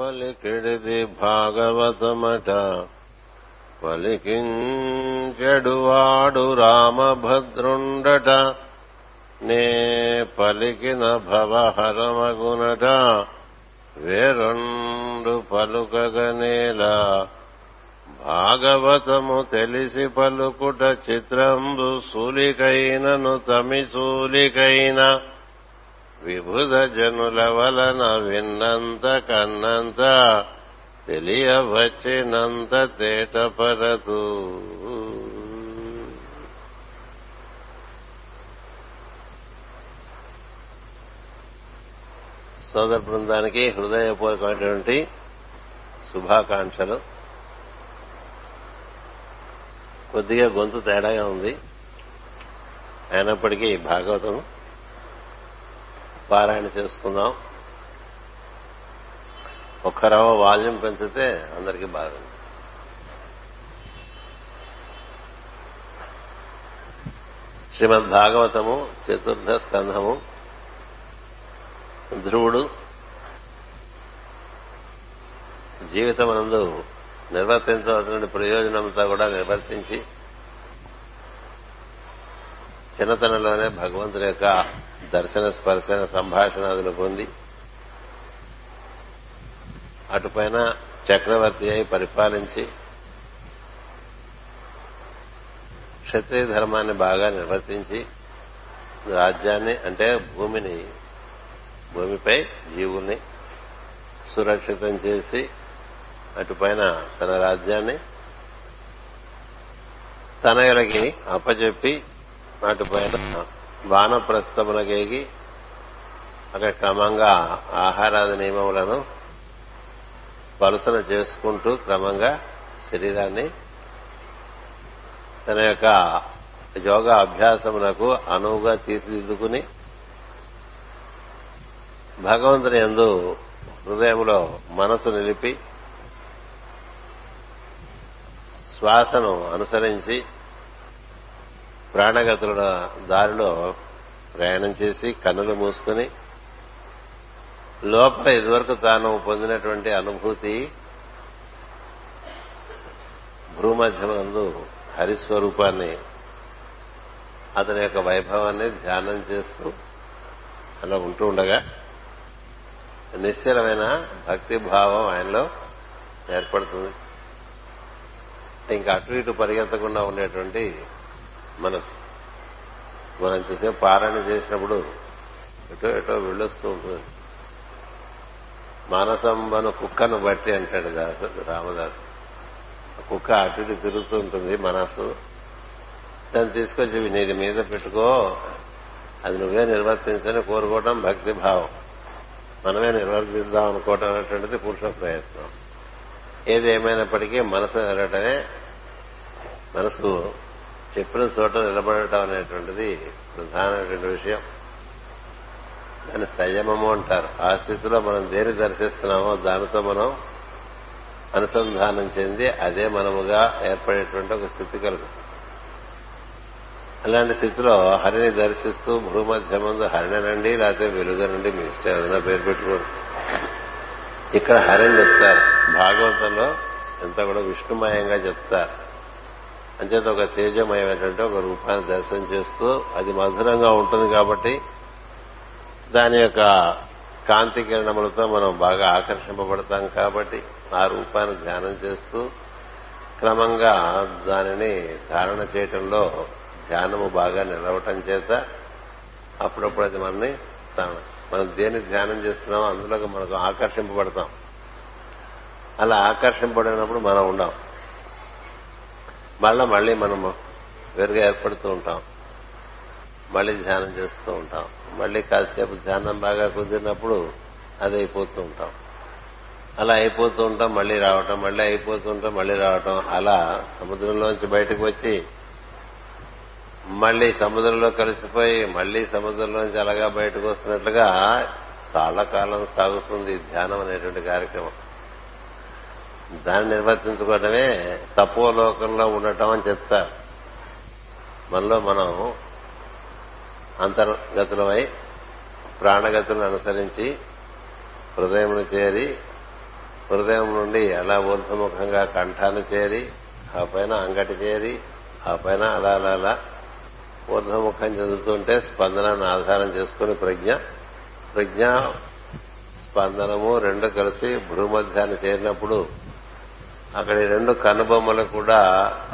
పలికిడిది భాగవతమట. పలికించెడువాడు రామభద్రుండట. నే పలికిన భవహరమగునట. వేరొండు పలుకగనేలా భాగవతము తెలిసి పలుకుట చిత్రంబు సూలికైనను తమి సూలికైన విభుద జనుల వలన విన్నంత కన్నంత తెలియవచ్చినంత తేటపరదు సోదర బృందానికి హృదయపూర్వకమైనటువంటి శుభాకాంక్షలు. కొద్దిగా గొంతు తేడాగా ఉంది. అయినప్పటికీ భాగవతం పారాయణ చేసుకుందాం. ఒక్కరవ వాల్యూమ్ పెంచితే అందరికీ బాగుంది. శ్రీమద్ భాగవతము చతుర్థ స్కంధము ధ్రువుడు జీవితమనందు నిర్వర్తించవలసిన ప్రయోజనంతో కూడా నిర్వర్తించి చిన్నతనంలోనే భగవంతుని యొక్క దర్శన స్పర్శన సంభాషణాదులు పొంది అటుపైన చక్రవర్తి అయి పరిపాలించి క్షత్రియ ధర్మాన్ని బాగా నిర్వర్తించి రాజ్యాన్ని అంటే భూమిని భూమిపై జీవుల్ని సురక్షితం చేసి అటుపైన తన రాజ్యాన్ని తనయులకి అప్పచెప్పి అటుపైన వానప్రస్థములకేగి అక్కడ క్రమంగా ఆహారాది నియమములను పలుసన చేసుకుంటూ క్రమంగా శరీరాన్ని తన యొక్క యోగా అభ్యాసమునకు అనువుగా తీర్చిదిద్దుకుని భగవంతుని ఎందు హృదయంలో మనసు నిలిపి శ్వాసను అనుసరించి ప్రాణగతుల దారిలో ప్రయాణం చేసి కన్నులు మూసుకుని లోపల ఇదివరకు తాను పొందినటువంటి అనుభూతి భూమధ్యమందు హరిస్వరూపాన్ని అతని యొక్క వైభవాన్ని ధ్యానం చేస్తూ అలా ఉంటూ ఉండగా నిశ్చలమైన భక్తి భావం ఆయనలో ఏర్పడుతుంది. ఇంకా అటు ఇటు పరిగెత్తకుండా ఉండేటువంటి మనసు. మనం చూసే పారాయణ చేసినప్పుడు ఎటో ఎటో వెళ్ళొస్తూ ఉంటుంది. మానసంబను కుక్కను బట్టి అంటాడు దాసు రామదాసు. కుక్క అటు ఇటు తిరుగుతూ ఉంటుంది మనసు దాన్ని తీసుకొచ్చి నీది మీద పెట్టుకో. అది నువ్వే నిర్వర్తించని కోరుకోవడం భక్తి భావం. మనమే నిర్వర్తిద్దాం అనుకోవటం అనేటువంటిది పురుష ప్రయత్నం. ఏది ఏమైనప్పటికీ మనసు వెళ్ళటమే మనసు చెప్పిన చోట నిలబడటం అనేటువంటిది ప్రధానమైనటువంటి విషయం. దాన్ని సంయమము అంటారు. ఆ స్థితిలో మనం దేని దర్శిస్తున్నామో దానితో మనం అనుసంధానం చెంది అదే మనముగా ఏర్పడేటువంటి ఒక స్థితి కలుగు అలాంటి స్థితిలో హరిని దర్శిస్తూ భూమధ్యమందు హరిణనండి లేకపోతే వెలుగనండి మీ ఇష్టం ఏదైనా పేరు పెట్టుకోండి. ఇక్కడ హరిని చెప్తారు. భాగవతంలో ఎంత కూడా విష్ణుమయంగా చెప్తారు. అంచేత ఒక తేజమయమైనటువంటి ఒక రూపాన్ని దర్శనం చేస్తూ అది మధురంగా ఉంటుంది కాబట్టి దాని యొక్క కాంతి కిరణములతో మనం బాగా ఆకర్షింపబడతాం కాబట్టి ఆ రూపాన్ని ధ్యానం చేస్తూ క్రమంగా దానిని ధారణ చేయటంలో ధ్యానము బాగా నిలవటం చేత అప్పుడప్పుడు అది మనని మనం దేని ధ్యానం చేస్తున్నామో అందులోకి మనకు ఆకర్షింపబడతాం. అలా ఆకర్షింపబడినప్పుడు మనం ఉండం. మళ్ళా మళ్ళీ మనం వేరుగా ఏర్పడుతూ ఉంటాం. మళ్ళీ ధ్యానం చేస్తూ ఉంటాం. మళ్ళీ కాసేపు ధ్యానం బాగా కుదిరినప్పుడు అది అయిపోతూ ఉంటాం. అలా అయిపోతూ ఉంటాం మళ్ళీ రావటం మళ్ళీ అయిపోతూ ఉంటాం మళ్ళీ రావటం. అలా సముద్రంలోంచి బయటకు వచ్చి మళ్ళీ సముద్రంలో కలిసిపోయి మళ్ళీ సముద్రంలోంచి అలాగా బయటకు వస్తున్నట్లుగా చాలా కాలం సాగుతుంది ధ్యానం అనేటువంటి కార్యక్రమం. దాన్ని నిర్వర్తించుకోవడమే తపో లోకంలో ఉండటం అని చెప్తారు. మనలో మనం అంతర్గతులమై ప్రాణగతులను అనుసరించి హృదయమును చేరి హృదయం నుండి అలా ఊర్ధముఖంగా కంఠాన్ని చేరి ఆ పైన అంగటి చేరి ఆ పైన అలా అలా అలా ఊర్ధముఖం చెందుతుంటే స్పందనాన్ని ఆధారం చేసుకుని ప్రజ్ఞ ప్రజ్ఞ స్పందనము రెండు కలిసి భూమధ్యాన్ని చేరినప్పుడు అక్కడ ఈ రెండు కనుబొమ్మలు కూడా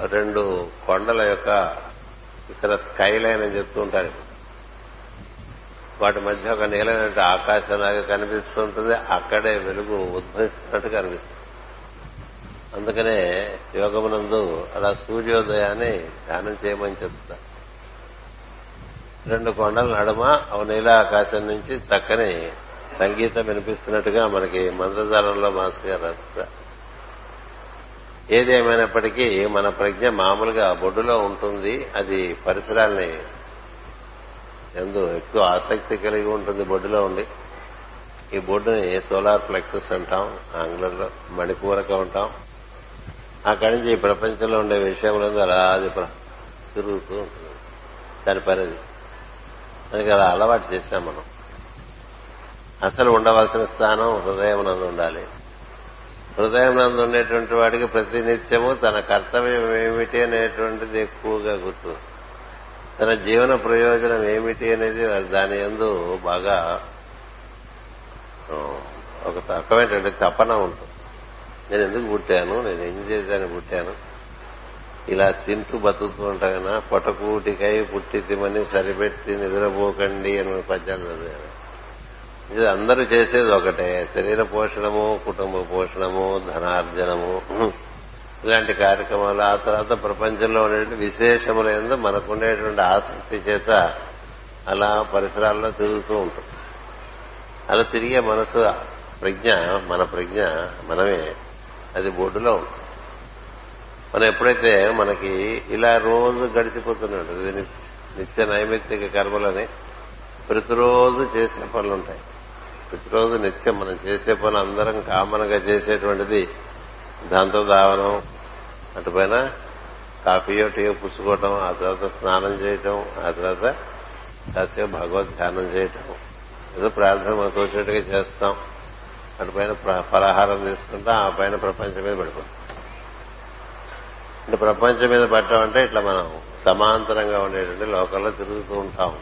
రెండు కొండల యొక్క ఇసర స్కై లైన్ అని చెప్తూ ఉంటారు. వాటి మధ్య ఒక నీలైన ఆకాశంలాగా కనిపిస్తుంటుంది. అక్కడే వెలుగు ఉద్భవిస్తున్నట్టు కనిపిస్తుంది. అందుకనే యోగమునందు అలా సూర్యోదయాన్ని ధ్యానం చేయమని చెప్తా. రెండు కొండల నడుమ నీల ఆకాశం నుంచి చక్కని సంగీతం వినిపిస్తున్నట్టుగా మనకి మందజాలంలో మాస్టర్ గారు రాస్తారు. ఏదేమైనప్పటికీ మన ప్రజ్ఞ మామూలుగా బొడ్డులో ఉంటుంది అది పరిసరాల్ని ఎందు ఎక్కువ ఆసక్తి కలిగి ఉంటుంది బొడ్డులో ఉండి. ఈ బొడ్డుని సోలార్ ప్లెక్సెస్ అంటాం ఆంగ్లంలో మణిపూరకం అంటాం. అక్కడి నుంచి ఈ ప్రపంచంలో ఉండే విషయంలో అలా అది తిరుగుతూ ఉంటుంది. దాని పరిధి. అందుకే అలా అలవాటు చేశాం మనం. అసలు ఉండవలసిన స్థానం హృదయం నందు ఉండాలి. హృదయం నందు ఉండేటువంటి వాడికి ప్రతినిత్యము తన కర్తవ్యం ఏమిటి అనేటువంటిది ఎక్కువగా గుర్తు. తన జీవన ప్రయోజనం ఏమిటి అనేది దాని ఎందు బాగా ఒక రకమైనటువంటి తపన ఉంటుంది. నేను ఎందుకు పుట్టాను? నేను ఏం చేశాను పుట్టాను? ఇలా తింటూ బతుకుతూ ఉంటాయినా పొటకూటికై పుట్టి తిమని సరిపెట్టి నిద్రపోకండి అని పద్యాలు చదివాను ఇది అందరూ చేసేది ఒకటే. శరీర పోషణము కుటుంబ పోషణము ధనార్జనము. ఇలాంటి కార్యక్రమాలు. ఆ తర్వాత ప్రపంచంలో ఉండేటువంటి విశేషముల మనకుండేటువంటి ఆసక్తి చేత అలా పరిసరాల్లో తిరుగుతూ ఉంటుంది అలా తిరిగే మనసు ప్రజ్ఞ మన ప్రజ్ఞ మనమే. అది బోర్డులో ఉంటుంది. మనం ఎప్పుడైతే మనకి ఇలా రోజు గడిచిపోతున్నాడు ఇది నిత్య నైమిత్తిక కర్మలని ప్రతిరోజు చేసే పనులు ఉంటాయి ప్రతిరోజు నిత్యం మనం చేసే పని అందరం కామన్గా చేసేటువంటిది దాంతో దావనం. అటుపైన కాఫీయో టీయో పుచ్చుకోవటం ఆ తర్వాత స్నానం చేయటం ఆ తర్వాత కాసేపు భగవద్ ధ్యానం చేయటం. ఏదో ప్రార్థన మనకు వచ్చేట్టుగా చేస్తాం. అటుపైన పలహారం తీసుకుంటాం ఆ పైన ప్రపంచం మీద పడిపోతాం. అంటే ప్రపంచం మీద పట్టడం అంటే ఇట్లా మనం సమాంతరంగా ఉండేటువంటి లోకంలో తిరుగుతూ ఉంటాం.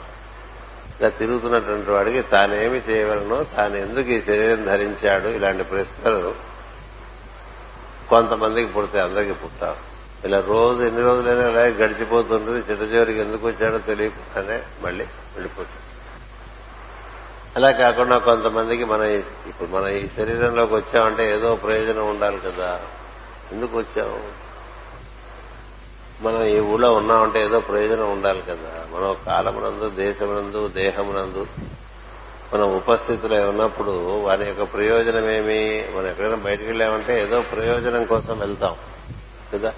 ఇలా తిరుగుతున్నటువంటి వాడికి తానేమి చేయగలను తాను ఎందుకు ఈ శరీరం ధరించాడు ఇలాంటి ప్రశ్నలు కొంతమందికి పుడితే అందరికీ పుట్టారు ఇలా రోజు ఎన్ని రోజులైనా అలాగే గడిచిపోతుంటుంది చిట్ట చివరికి ఎందుకు వచ్చాడో తెలియకుండానే మళ్ళీ వెళ్ళిపోతుంది అలా కాకుండా కొంతమందికి మన ఇప్పుడు మన ఈ శరీరంలోకి వచ్చామంటే ఏదో ప్రయోజనం ఉండాలి కదా. ఎందుకు వచ్చాము మనం ఈ ఊళ్ళో ఉన్నామంటే ఏదో ప్రయోజనం ఉండాలి కదా. మనం కాలమునందు దేశమునందు దేహమునందు మనం ఉపస్థితిలో ఉన్నప్పుడు వారి యొక్క ప్రయోజనం ఏమి మనం ఎక్కడైనా బయటకు వెళ్ళామంటే ఏదో ప్రయోజనం కోసం వెళ్తాం. కదా?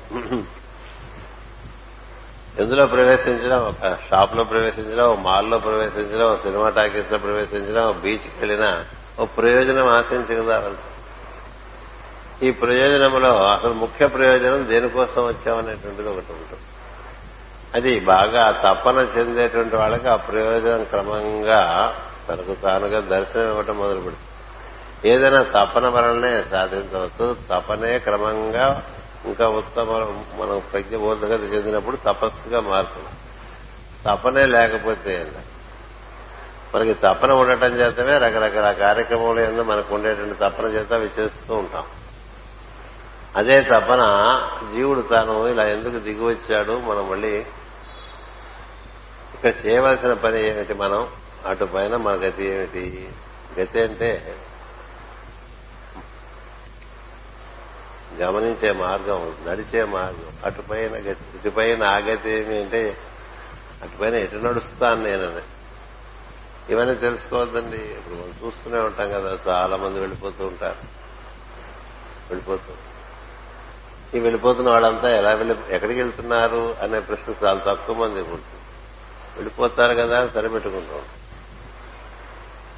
ఎందులో ప్రవేశించినా ఒక షాప్లో ప్రవేశించినా ఒక మాల్లో ప్రవేశించినా ఒక సినిమా టాకీస్లో ప్రవేశించినా ఒక బీచ్కి వెళ్ళినా ఒక ప్రయోజనం ఆశించి కదా వెళ్తాం ఈ ప్రయోజనంలో అసలు ముఖ్య ప్రయోజనం దేనికోసం వచ్చామనేటువంటిది ఒకటి ఉంటుంది. అది బాగా తపన చెందేటువంటి వాళ్ళకి ఆ ప్రయోజనం క్రమంగా తనకు తానుగా దర్శనం ఇవ్వటం మొదలు పెడుతుంది ఏదైనా తపన వలనే సాధించవచ్చు. తపనే క్రమంగా ఇంకా ఉత్తమ మనం ప్రజ్ఞ బోధగతి చెందినప్పుడు తపస్సుగా మారుతుంది. తపనే లేకపోతే మనకి తపన ఉండటం చేతమే రకరకాల కార్యక్రమాలు ఏందో మనకు ఉండేటువంటి తపన చేత అవి చేస్తూ ఉంటాం. అదే తపన జీవుడు తాను ఇలా ఎందుకు దిగి వచ్చాడు మనం మళ్ళీ ఇక్కడ చేయవలసిన పని ఏమిటి మనం? అటు పైన మన గతి ఏమిటి? గతి అంటే గమనించే మార్గం నడిచే మార్గం. అటుపైన గతి ఇటుపైన ఆ గతి ఏమి అంటే అటుపైన ఎటు నడుస్తాను నేనని. ఇవన్నీ తెలుసుకోవద్దండి. ఇప్పుడు మనం చూస్తూనే ఉంటాం కదా చాలా మంది వెళ్ళిపోతూ ఉంటారు. వెళ్ళిపోతూ ఈ వెళ్ళిపోతున్న వాళ్ళంతా ఎలా వెళ్ళి ఎక్కడికి వెళ్తున్నారు అనే ప్రశ్న చాలా తక్కువ మంది ఉంటుంది. వెళ్ళిపోతారు కదా అని సరిపెట్టుకుంటాం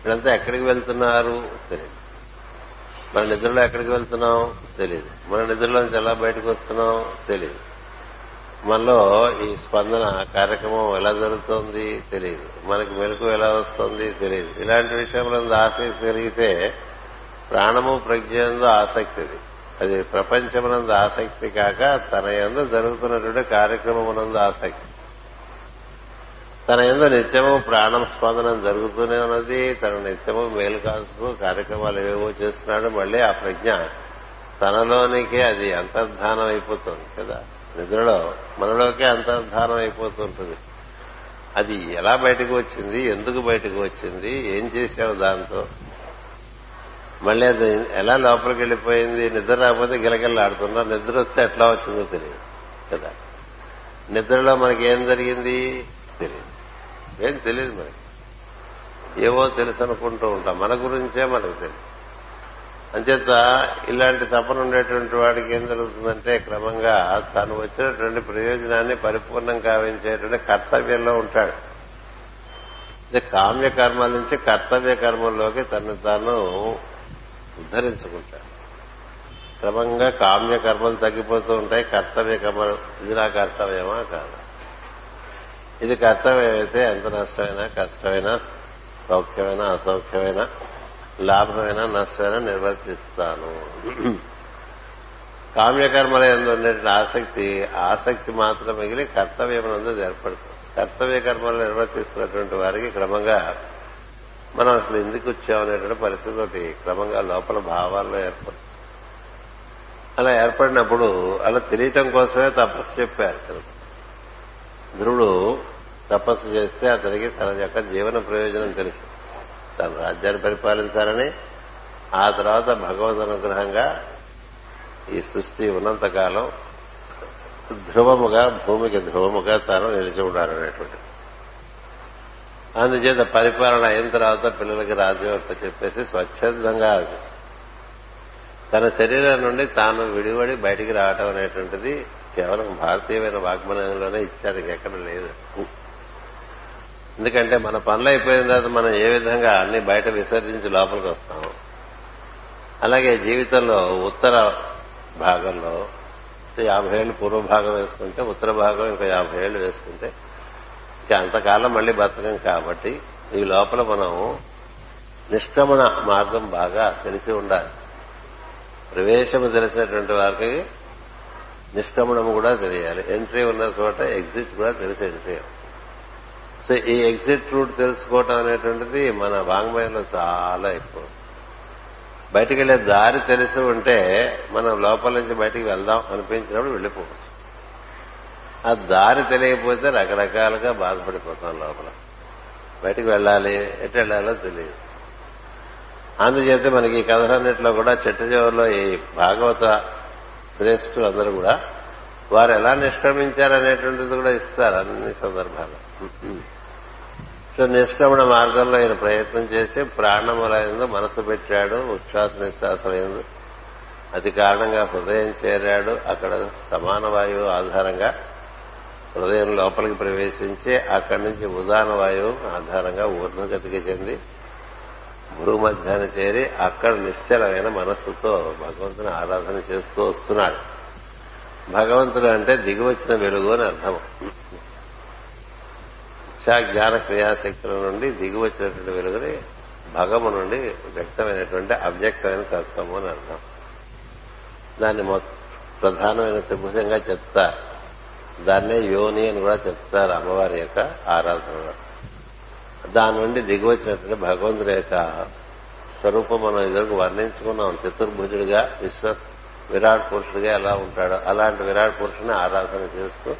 వీళ్ళంతా ఎక్కడికి వెళ్తున్నారు తెలియదు. మన నిద్రలో ఎక్కడికి వెళ్తున్నాం తెలియదు. మన నిద్రలోంచి ఎలా బయటకు వస్తున్నాం తెలియదు. మనలో ఈ స్పందన కార్యక్రమం ఎలా జరుగుతోంది తెలియదు. మనకి మెలకు ఎలా వస్తుంది తెలియదు. ఇలాంటి విషయంలో ఆసక్తి పెరిగితే ప్రాణము ప్రజ్ఞ ఎందు ఆసక్తి అది ప్రపంచమునందు ఆసక్తి కాక తన ఎందు జరుగుతున్నటువంటి కార్యక్రమమునందు ఆసక్తి. తన ఎందు నిత్యము ప్రాణం స్పందనం జరుగుతూనే ఉన్నది తన నిత్యము మేలు కాల్చుతూ కార్యక్రమాలు ఏవేవో చేస్తున్నాడు మళ్ళీ ఆ ప్రజ్ఞ తనలోనికే అది అంతర్ధానం అయిపోతుంది కదా. నిద్రలో మనలోకే అంతర్ధానం అయిపోతుంటుంది అది ఎలా బయటకు వచ్చింది ఎందుకు బయటకు వచ్చింది ఏం చేశావు దాంతో? మళ్ళీ అది ఎలా లోపలికి వెళ్ళిపోయింది? నిద్ర రాకపోతే గిలగిల్లాడుతున్నా నిద్ర వస్తే ఎట్లా వచ్చిందో తెలియదు కదా. నిద్రలో మనకి ఏం జరిగింది? తెలియదు. ఏం తెలియదు మనకి. ఏవో తెలుసు అనుకుంటూ ఉంటాం. మన గురించే మనకు తెలియదు. అంచేత ఇలాంటి తపన ఉండేటువంటి వాడికి ఏం జరుగుతుందంటే క్రమంగా తను వచ్చినటువంటి ప్రయోజనాన్ని పరిపూర్ణం కావించేటువంటి కర్తవ్యంలో ఉంటాడు. కామ్య కర్మల నుంచి కర్తవ్య కర్మల్లోకి తను తాను ఉద్ధరించుకుంటాడు క్రమంగా కామ్య కర్మలు తగ్గిపోతూ ఉంటాయి కర్తవ్య కర్మలు. ఇది నా కర్తవ్యమా కాదు? ఇది కర్తవ్యం అయితే ఎంత నష్టమైనా కష్టమైనా సౌఖ్యమైనా అసౌఖ్యమైనా లాభమైనా నష్టమైనా నిర్వర్తిస్తాను. కామ్యకర్మల ఎందు ఉండేటువంటి ఆసక్తి ఆసక్తి మాత్రం మిగిలి కర్తవ్యం ఏర్పడుతుంది. కర్తవ్య కర్మలు నిర్వర్తిస్తున్నటువంటి వారికి క్రమంగా మనం అసలు ఎందుకు వచ్చామనేటువంటి పరిస్థితి ఒకటి క్రమంగా లోపల భావాల్లో ఏర్పడుతుంది అలా ఏర్పడినప్పుడు అలా తెలియటం కోసమే తపస్సు చెప్పారు అసలు ధ్రువుడు తపస్సు చేస్తే అతనికి తన యొక్క జీవన ప్రయోజనం తెలుసు. తన రాజ్యాన్ని పరిపాలించాలని ఆ తర్వాత భగవద్ అనుగ్రహంగా ఈ సృష్టి ఉన్నంతకాలం ధ్రువముగా భూమికి ధ్రువముగా తాను నిలిచి ఉండాలనేటువంటి అందుచేత పరిపాలన అయిన తర్వాత పిల్లలకి రాజ్యం చెప్పేసి స్వచ్ఛందంగా తన శరీరం నుండి తాను విడివడి బయటికి రావటం అనేటువంటిది కేవలం భారతీయమైన వాగ్మనంలోనే ఇచ్చారు ఇంకెక్కడ లేదు. ఎందుకంటే మన పనులు అయిపోయిన తర్వాత మనం ఏ విధంగా అన్ని బయట విసర్జించి లోపలికి వస్తాం అలాగే జీవితంలో ఉత్తర భాగంలో యాభై ఏళ్ళు పూర్వ భాగం వేసుకుంటే ఉత్తర భాగం ఇంకా యాభై ఏళ్ళు వేసుకుంటే అంతకాలం మళ్ళీ బతకం కాబట్టి ఈ లోపల మనం నిష్క్రమణ మార్గం బాగా తెలిసి ఉండాలి. ప్రవేశము తెలిసినటువంటి వారికి నిష్క్రమణము కూడా తెలియాలి. ఎంట్రీ ఉన్న చోట ఎగ్జిట్ కూడా తెలిసి ఎంట్రీ సో ఈ ఎగ్జిట్ రూట్ తెలుసుకోవటం అనేటువంటిది మన వాంగ్మయంలో చాలా ఎక్కువ. బయటికి వెళ్ళే దారి తెలిసి ఉంటే మనం లోపల నుంచి బయటికి వెళ్దాం అనిపించినప్పుడు వెళ్ళిపోవడం ఆ దారి తెలియకపోతే రకరకాలుగా బాధపడిపోతాం లోపల. బయటికి వెళ్ళాలి ఎటు వెళ్ళాలో తెలియదు. అందుచేత మనకి ఈ కథలన్నింటిలో కూడా చెట్టు చివరిలో ఈ భాగవత శ్రేష్ఠులు అందరూ కూడా వారు ఎలా నిష్క్రమించారనేటువంటిది కూడా ఇస్తారు అన్ని సందర్భాలు సో నిష్క్రమణ మార్గంలో ఆయన ప్రయత్నం చేసి ప్రాణములైందు మనసు పెట్టాడు ఉచ్ఛ్వాస నిశ్వాసమైంది అది కారణంగా హృదయం చేరాడు అక్కడ సమాన వాయువు ఆధారంగా హృదయం లోపలికి ప్రవేశించి అక్కడి నుంచి ఉదాన వాయువు ఆధారంగా ఊర్ధగతికి చెంది భూమధ్యాన్ని చేరి అక్కడ నిశ్చలమైన మనస్సుతో భగవంతుని ఆరాధన చేస్తూ వస్తున్నాడు. భగవంతుడు అంటే దిగివచ్చిన వెలుగు అని అర్థం. ఇచ్చా జ్ఞాన క్రియాశక్తుల నుండి దిగివచ్చినటువంటి వెలుగుని భగము నుండి వ్యక్తమైనటువంటి అవ్యక్తమైన తత్వము అని అర్థం. దాన్ని ప్రధానమైన త్రిభుజంగా చెప్తారు. దాన్నే యోని అని కూడా చెప్తారు అమ్మవారి యొక్క ఆరాధనలో దాని నుండి దిగివచ్చినటువంటి భగవంతుడి యొక్క స్వరూపం మనం ఎదురుకు వర్ణించుకున్నాం. చతుర్భుజుడిగా విశ్వ విరాట్ పురుషుడిగా ఎలా ఉంటాడో అలాంటి విరాట్ పురుషుని ఆరాధన చేస్తూ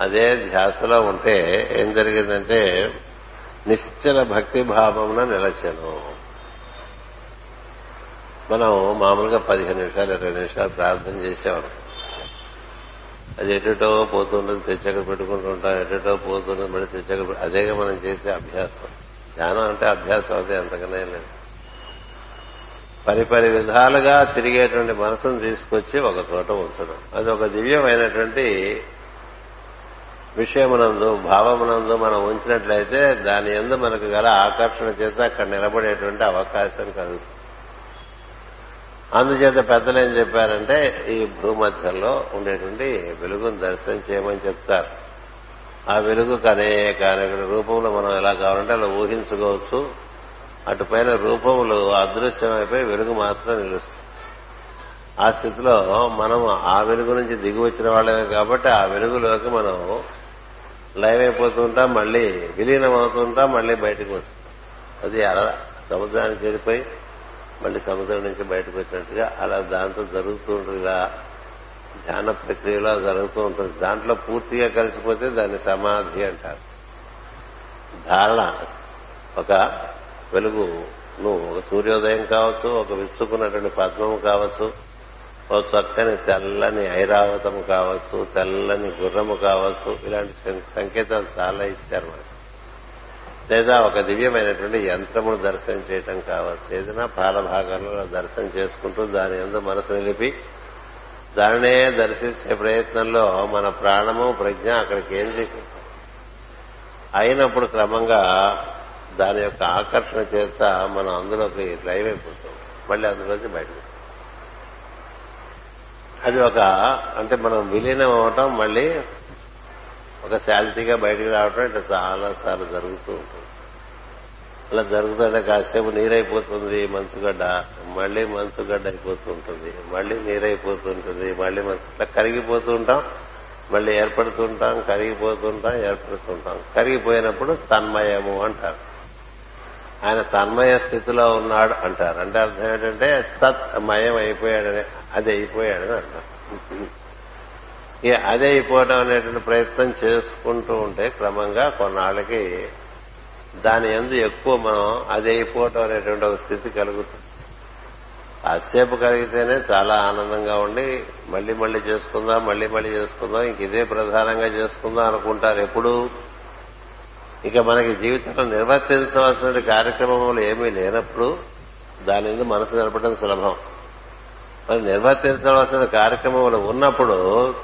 అదే ధ్యాసలో ఉంటే ఏం జరిగిందంటే నిశ్చల భక్తి భావమున నిలచను. మనం మామూలుగా పదిహేను నిమిషాలు ఇరవై నిమిషాలు ప్రార్థన చేసేవాళ్ళం. అది ఎటుటో పోతుంటుంది తెచ్చక పెట్టుకుంటూ ఉంటాం ఎటుటో పోతుంటుంది మళ్ళీ తెచ్చక అదేగా మనం చేసే అభ్యాసం. ధ్యానం అంటే అభ్యాసం అదే అంతకనే లేదు. పరిపరి విధాలుగా తిరిగేటువంటి మనసును తీసుకొచ్చి ఒక చోట ఉంచడం. అది ఒక దివ్యమైనటువంటి విషయమునందు భావమునందు మనం ఉంచినట్లయితే దాని ఎందు మనకు గల ఆకర్షణ చేత అక్కడ నిలబడేటువంటి అవకాశం కలుగుతుంది. అందుచేత పెద్దలు ఏం చెప్పారంటే ఈ భూమధ్యంలో ఉండేటువంటి వెలుగును దర్శనం చేయమని చెప్తారు. ఆ వెలుగుకు అనేక అనేక రూపంలో మనం ఎలా కావాలంటే అలా ఊహించుకోవచ్చు. అటుపైన రూపములు అదృశ్యమైపోయి వెలుగు మాత్రం నిలుస్తుంది. ఆ స్థితిలో మనం ఆ వెలుగు నుంచి దిగి వచ్చిన వాళ్ళమే కాబట్టి ఆ వెలుగులోకి మనం లైవ్ అయిపోతుంటాం మళ్ళీ విలీనం అవుతుంటాం మళ్ళీ బయటకు వస్తాం. అది అలా సముద్రానికి చేరిపోయి మళ్ళీ సముద్రం నుంచి బయటకు వచ్చినట్టుగా అలా దాంతో జరుగుతూ ఉంటుంది ఇలా ధ్యాన ప్రక్రియలో జరుగుతూ ఉంటుంది. దాంట్లో పూర్తిగా కలిసిపోతే దాన్ని సమాధి అంటారు. ధారణ ఒక వెలుగు నువ్వు ఒక సూర్యోదయం కావచ్చు ఒక విచ్చుకున్నటువంటి పద్మము కావచ్చు ఓ చక్కని తెల్లని ఐరావతము కావచ్చు తెల్లని గుర్రము కావచ్చు ఇలాంటి సంకేతాలు చాలా ఇచ్చారు మనకి. లేదా ఒక దివ్యమైనటువంటి యంత్రమును దర్శనం చేయటం కావచ్చు ఏదైనా పాల దర్శనం చేసుకుంటూ దాని ఎందు మనసు నిలిపి దానినే దర్శించే ప్రయత్నంలో మన ప్రాణము ప్రజ్ఞ అక్కడ కేంద్రీకృతం. అయినప్పుడు క్రమంగా దాని యొక్క ఆకర్షణ చేత మనం అందులోకి లైవ్ అయిపోతాం. మళ్ళీ అందులోకి బయటకు అది ఒక అంటే మనం విలీనం అవటం మళ్ళీ ఒక శాలిటీగా బయటికి రావటం ఇట్లా చాలా సార్లు జరుగుతూ ఉంటుంది. అలా జరుగుతుంటే కాసేపు నీరైపోతుంది మంచుగడ్డ మళ్ళీ మంచుగడ్డ అయిపోతూ ఉంటుంది మళ్ళీ నీరైపోతుంటుంది. మళ్ళీ ఇట్లా కరిగిపోతూ ఉంటాం. మళ్ళీ ఏర్పడుతుంటాం కరిగిపోతుంటాం ఏర్పడుతుంటాం కరిగిపోయినప్పుడు తన్మయము అంటారు. ఆయన తన్మయ స్థితిలో ఉన్నాడు అంటారు. అంటే అర్థం ఏంటంటే తత్ మయం అయిపోయాడని అది అయిపోయాడని అంటారు అదే అయిపోవడం అనేటువంటి ప్రయత్నం చేసుకుంటూ ఉంటే క్రమంగా కొన్నాళ్ళకి దాని ఎందు ఎక్కువ మనం అది అయిపోవటం అనేటువంటి ఒక స్థితి కలుగుతుంది. కాసేపు కలిగితేనే చాలా ఆనందంగా ఉండి మళ్ళీ మళ్ళీ చేసుకుందాం మళ్ళీ మళ్ళీ చేసుకుందాం ఇంక ఇదే ప్రధానంగా చేసుకుందాం అనుకుంటారు ఎప్పుడు. ఇక మనకి జీవితంలో నిర్వర్తించవలసిన కార్యక్రమములు ఏమీ లేనప్పుడు దాని మనసు నిలపడం సులభం. మనం నిర్వర్తించవలసిన కార్యక్రమములు ఉన్నప్పుడు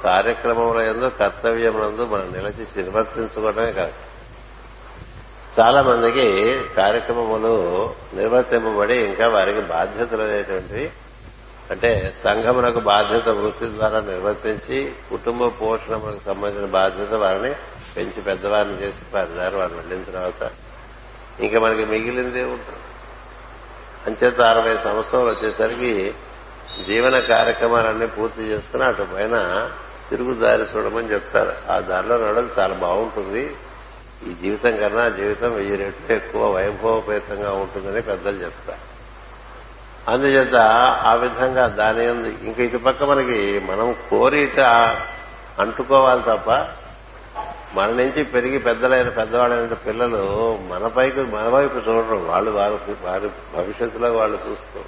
కార్యక్రమముల ఎందు కర్తవ్యములందు మనం నిలిచి నిర్వర్తించుకోవడమే కాదు. చాలా మందికి కార్యక్రమములు నిర్వర్తింపబడి ఇంకా వారికి బాధ్యతలు అనేటువంటివి అంటే సంఘమునకు బాధ్యత వృత్తి ద్వారా నిర్వర్తించి కుటుంబ పోషణములకు సంబంధించిన బాధ్యత వారిని పెంచి పెద్దవారిని చేసి వారి వారు వెళ్ళిన తర్వాత ఇంకా మనకి మిగిలిందే ఉంటుంది. అంచేత అరవై సంవత్సరాలు వచ్చేసరికి జీవన కార్యక్రమాలన్నీ పూర్తి చేసుకుని అటు పైన తిరుగు దారి చూడమని చెప్తారు. ఆ దారిలో నడవడం చాలా బాగుంటుంది. ఈ జీవితం కన్నా జీవితం వెయ్యి రెట్లు ఎక్కువ వైభవపేతంగా ఉంటుందని పెద్దలు చెప్తారు. అందుచేత ఆ విధంగా దాని యందు ఇంకా ఇటుపక్క మనకి మనం కోరిట అంటుకోవాలి తప్ప మన నుంచి పెరిగి పెద్దలైన పెద్దవాళ్ళైన పిల్లలు మన పైకి మన వైపు చూడరు. వాళ్ళు వారి వారి భవిష్యత్తులో వాళ్ళు చూస్తూ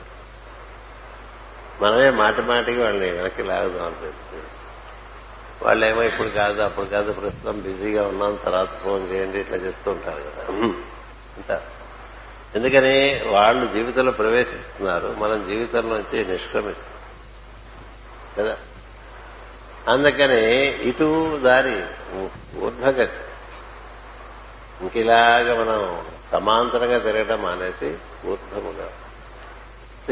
మనమే మాటి మాటికి వాళ్ళని వెనక్కి లాగుదాం అనిపిస్తుంది వాళ్ళేమో ఇప్పుడు కాదు అప్పుడు కాదు ప్రస్తుతం బిజీగా ఉన్నాం తర్వాత ఫోన్ చేయండి ఇట్లా చెప్తూ ఉంటారు కదా. అంటారు ఎందుకని వాళ్ళు జీవితంలో ప్రవేశిస్తున్నారు మనం జీవితంలోంచి నిష్క్రమిస్తున్నాం కదా? అందుకని ఇటు దారి ఊర్ధగతి ఇంక మనం సమాంతరంగా తిరగటం మానేసి ఊర్ధముగా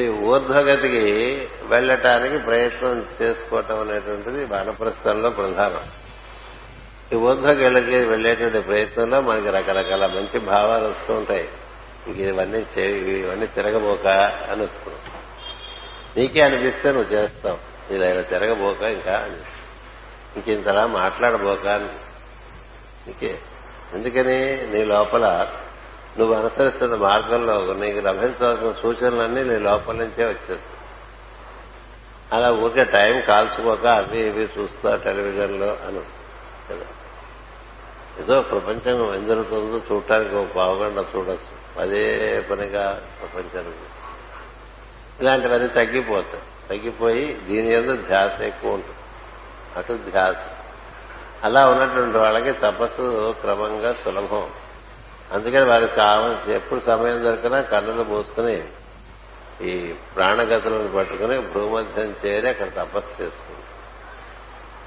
ఊర్ధ్వగతికి వెళ్ళటానికి ప్రయత్నం చేసుకోవటం అనేటువంటిది వానప్రస్థంలో ప్రధానం. ఈ ఊర్ధ్వగతికి వెళ్ళేటువంటి ప్రయత్నంలో మనకి రకరకాల మంచి భావాలు వస్తూ ఉంటాయి. ఇవన్నీ ఇవన్నీ తిరగబోక అని వస్తుంది. నీకే అనిపిస్తే నువ్వు చేస్తావు. ఇలా ఇలా తిరగబోక ఇంకా అని. ఇంకింతలా మాట్లాడబోక అని. నీకే. ఎందుకని? నీ లోపల నువ్వు అనుసరిస్తున్న మార్గంలో నీకు లభించాల్సిన సూచనలన్నీ నీ లోపల నుంచే వచ్చేస్తాయి అలా ఊరికే టైం కాల్చుకోక అవి ఇవి చూస్తా టెలివిజన్లో అని కదా ఏదో ప్రపంచం ఏం జరుగుతుందో చూడటానికి ఒక పావుగంట చూడొచ్చు. అదే పనిగా ప్రపంచానికి. ఇలాంటివన్నీ తగ్గిపోతాయి. తగ్గిపోయి దీని మీద ధ్యాస ఎక్కువ ఉంటుంది. అటు ధ్యాస. అలా ఉన్నటువంటి వాళ్ళకి తపస్సు క్రమంగా సులభం. అందుకని వారికి కావాల్సి ఎప్పుడు సమయం దొరికినా కన్నులు పోసుకుని ఈ ప్రాణగతులను పట్టుకుని భూమధ్యం చేరి అక్కడ తపస్సు చేసుకుంటారు.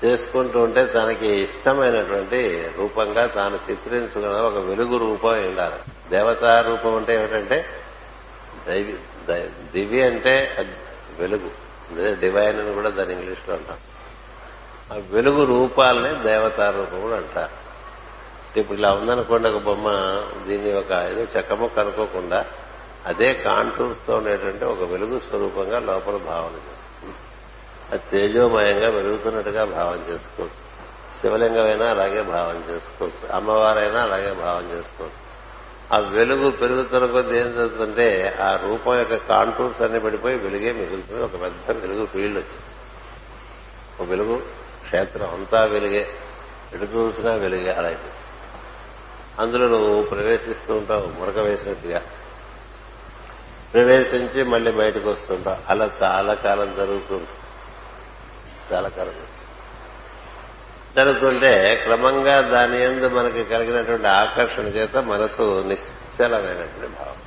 చేసుకుంటూ ఉంటే తనకి ఇష్టమైనటువంటి రూపంగా తాను చిత్రించుకున్న ఒక వెలుగు రూపం ఉండాలి. దేవతా రూపం అంటే ఏమిటంటే దైవి దివి అంటే వెలుగు. డివైన్ అని కూడా దాని ఇంగ్లీష్లో అంటాం. ఆ వెలుగు రూపాలనే దేవతా రూపములు అంటారు. ఇప్పుడు ఇలా ఉందనుకోండి ఒక బొమ్మ దీన్ని ఒక ఏదో చెక్కముక్క అనుకోకుండా అదే కాంటూర్స్తో ఉండేటువంటి ఒక వెలుగు స్వరూపంగా లోపల భావన చేసుకోవచ్చు అది తేజోమయంగా వెలుగుతున్నట్టుగా భావన చేసుకోవచ్చు. శివలింగమైనా అలాగే భావన చేసుకోవచ్చు. అమ్మవారైనా అలాగే భావన చేసుకోవచ్చు. ఆ వెలుగు పెరుగుతున్న కొద్ది ఏం జరుగుతుంటే ఆ రూపం యొక్క కాంటూర్స్ అన్ని పడిపోయి వెలుగే మిగులుతుంది. ఒక పెద్ద వెలుగు ఫీల్డ్ వచ్చింది. ఒక వెలుగు క్షేత్రం అంతా వెలుగే. ఎటు చూసినా వెలుగే. అలా అయిపోయింది. అందులో నువ్వు ప్రవేశిస్తూ ఉంటావు మురక వేసినట్టుగా. ప్రవేశించి మళ్ళీ బయటకు వస్తుంటావు. అలా చాలా కాలం జరుగుతుంది చాలా కాలం జరుగుతుంటే క్రమంగా దాని ఎందు మనకి కలిగినటువంటి ఆకర్షణ చేత మనసు నిశ్చలమైనటువంటి భావం.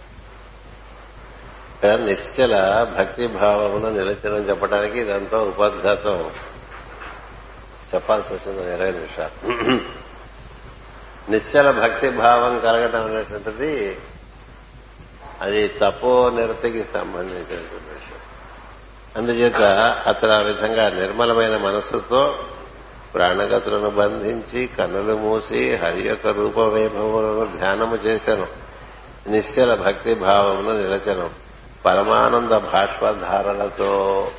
ఇక్కడ నిశ్చల భక్తి భావమును నిలచనం చెప్పడానికి ఇదంతా ఉపోద్ఘాతం. చెప్పాల్సి వచ్చింది ఇరవై నిమిషాలు. నిశ్చల భక్తి భావం కలగటం అనేటువంటిది అది తపో నిరతికి సంబంధించినటువంటి విషయం. అందుచేత అతను ఆ విధంగా నిర్మలమైన మనస్సుతో ప్రాణగతులను బంధించి కన్నులు మూసి హరి యొక్క రూప వైభవములను ధ్యానము చేశాను. నిశ్చల భక్తి భావమును నిలచను. పరమానంద భాష్పధారలతో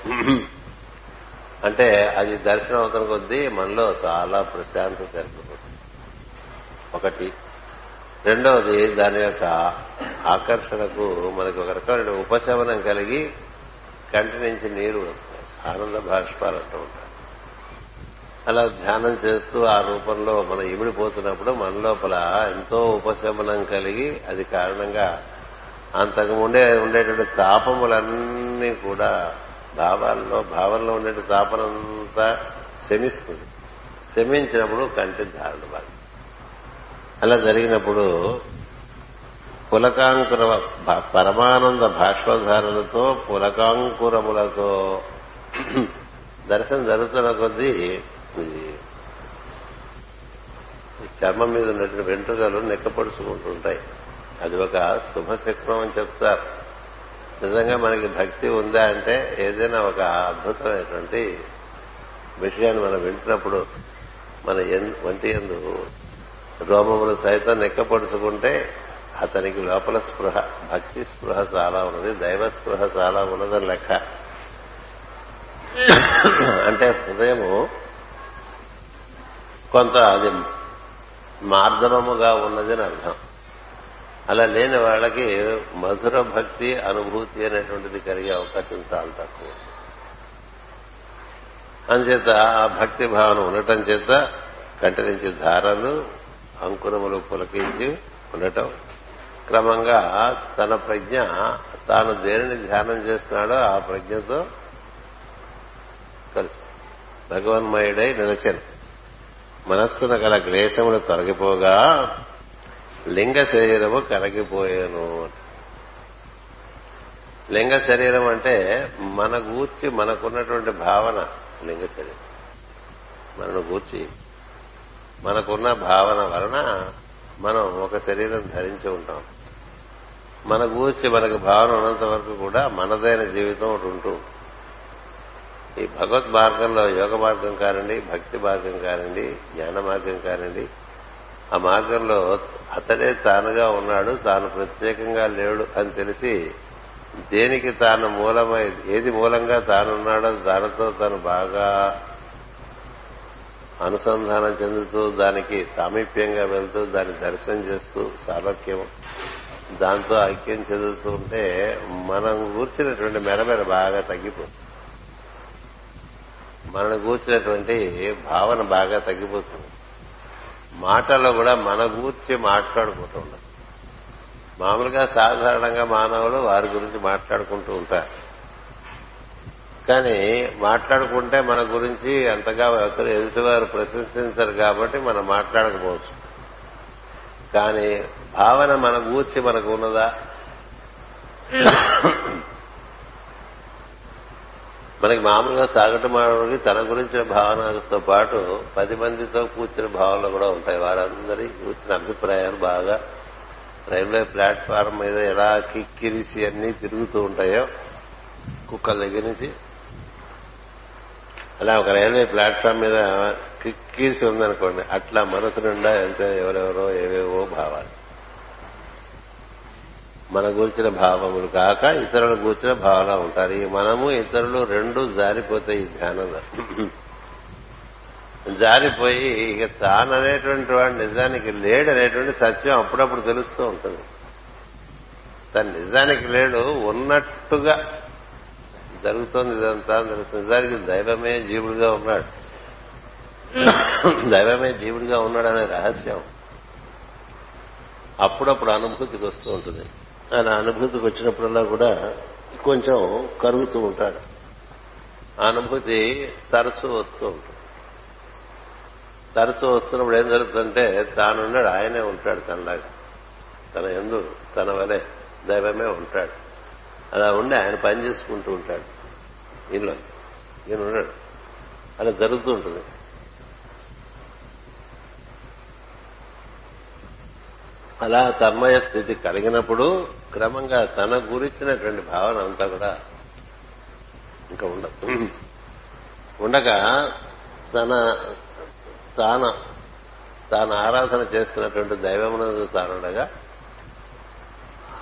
అంటే అది దర్శనం అవుతున్న కొద్దీ మనలో చాలా ప్రశాంతత ఏర్పడుతుంది. ఒకటి. రెండవది దాని యొక్క ఆకర్షణకు మనకి ఒక రకమైన ఉపశమనం కలిగి కంటి నుంచి నీరు వస్తాయి ఆనంద భాష్పాలు అంటూ ఉంటారు. అలా ధ్యానం చేస్తూ ఆ రూపంలో మనం ఇమిడిపోతున్నప్పుడు మన లోపల ఎంతో ఉపశమనం కలిగి అది కారణంగా అంతకు ముందే ఉండేటువంటి తాపములన్నీ కూడా భావాల్లో భావంలో ఉండే తాపనంతా శమిస్తుంది. శమించినప్పుడు కంటి ధారణ బాగా అలా జరిగినప్పుడు పులకాంకుర పరమానంద భాష్పధారణలతో పులకాంకురములతో దర్శనం జరుగుతున్న కొద్దీ చర్మం మీద ఉన్నటువంటి వెంట్రుకలు నెక్కపడుచుకుంటుంటాయి అది ఒక శుభశక్రం అని చెప్తారు. నిజంగా మనకి భక్తి ఉందా అంటే ఏదైనా ఒక అద్భుతమైనటువంటి విషయాన్ని మనం వింటున్నప్పుడు మన వంటి ఎందు రోమములు సైతం నెక్కపడుచుకుంటే అతనికి లోపల స్పృహ భక్తి స్పృహ చాలా ఉన్నది దైవ స్పృహ చాలా ఉన్నదని లెక్క. అంటే హృదయము కొంత అది మార్దవముగా ఉన్నదని అర్థం. అలా లేని వాళ్ళకి మధుర భక్తి అనుభూతి అనేటువంటిది కలిగే అవకాశం చాలా తక్కువ. అందుచేత ఆ భక్తి భావన ఉండటం చేత కంటి నుంచి ధారలు అంకురములు పులకించి ఉండటం. క్రమంగా తన ప్రజ్ఞ తాను దేనిని ధ్యానం చేస్తున్నాడో ఆ ప్రజ్ఞతో కలిసి భగవన్మయుడై నిలచను. మనస్సున గల క్లేశములు తొలగిపోగా లింగ శరీరము కరగిపోయాను లింగ శరీరం అంటే మన గూర్చి మనకున్నటువంటి భావన లింగ శరీరం. మనను గూర్చి మనకున్న భావన వలన మనం ఒక శరీరం ధరించి ఉంటాం. మన గూర్చి మనకు భావన ఉన్నంత వరకు కూడా మనదైన జీవితం ఒకటి ఉంటూ. ఈ భగవత్ మార్గంలో యోగ మార్గం కారండి భక్తి మార్గం కారండి జ్ఞాన మార్గం కారండి ఆ మార్గంలో అతడే తానుగా ఉన్నాడు తాను ప్రత్యేకంగా లేడు అని తెలిసి దేనికి తాను మూలమై ఏది మూలంగా తానున్నాడో దానితో తను బాగా అనుసంధానం చెందుతూ దానికి సామీప్యంగా వెళ్తూ దాన్ని దర్శనం చేస్తూ సాలోక్యం దాంతో ఐక్యం చెందుతూ ఉంటే మనం కూర్చున్నటువంటి మెరమెర బాగా తగ్గిపోతుంది. మనను కూర్చున్నటువంటి భావన బాగా తగ్గిపోతుంది. మాటల్లో కూడా మన గూర్చి మాట్లాడుకుంటూ ఉండదు మామూలుగా సాధారణంగా మానవులు వారి గురించి మాట్లాడుకుంటూ ఉంటారు. కానీ మాట్లాడుకుంటే మన గురించి అంతగా ఒకరు ఎదుటివారు ప్రశంసించరు కాబట్టి మనం మాట్లాడకపోవచ్చు. కానీ భావన మన గూర్చి మనకు ఉన్నదా? మనకి మామూలుగా సాగటం మానవుడికి తన గురించిన భావనతో పాటు పది మందితో కూర్చున్న భావనలు కూడా ఉంటాయి. వారందరి కూర్చున్న అభిప్రాయాలు బాగా రైల్వే ప్లాట్ఫారం మీద ఎలా కిక్కిరిసి అన్ని తిరుగుతూ ఉంటాయో కుక్కల దగ్గర నుంచి అలా ఒక రైల్వే ప్లాట్ఫామ్ మీద కిక్కిరిసి ఉందనుకోండి అట్లా మనసు నిండా ఎంత ఎవరెవరో ఏవేవో భావాలు. మన గురించిన భావములు కాక ఇతరుల గురించిన భావన ఉంటారు. ఈ మనము ఇతరులు రెండు జారిపోతాయి ఈ ధ్యానంలో. జారిపోయి ఇక తాననేటువంటి వాడు నిజానికి లేడు అనేటువంటి సత్యం అప్పుడప్పుడు తెలుస్తూ ఉంటుంది. తను నిజానికి లేడు ఉన్నట్టుగా జరుగుతోంది ఇదంతా తెలుస్తుంది నిజానికి దైవమే జీవుడిగా ఉన్నాడు. దైవమే జీవుడిగా ఉన్నాడనే రహస్యం అప్పుడప్పుడు అనుభూతికి వస్తూ ఉంటుంది. ఆయన అనుభూతికి వచ్చినప్పుడల్లా కూడా కొంచెం కరుగుతూ ఉంటాడు. ఆ అనుభూతి తరచూ వస్తూ ఉంటుంది. తరచూ వస్తున్నప్పుడు ఏం జరుగుతుందంటే తానున్నాడు ఆయనే ఉంటాడు తనలాగా. తన ఎందు తన వలె దైవమే ఉంటాడు. అలా ఉండి ఆయన పని చేసుకుంటూ ఉంటాడు. ఈయనలో ఈయన ఉన్నాడు అలా జరుగుతూ ఉంటుంది. అలా తన్మయ స్థితి కలిగినప్పుడు క్రమంగా తన గురించినటువంటి భావన అంతా కూడా ఇంకా ఉండదు ఉండగా తన తాన తాను ఆరాధన చేస్తున్నటువంటి దైవమునందు తానుండగా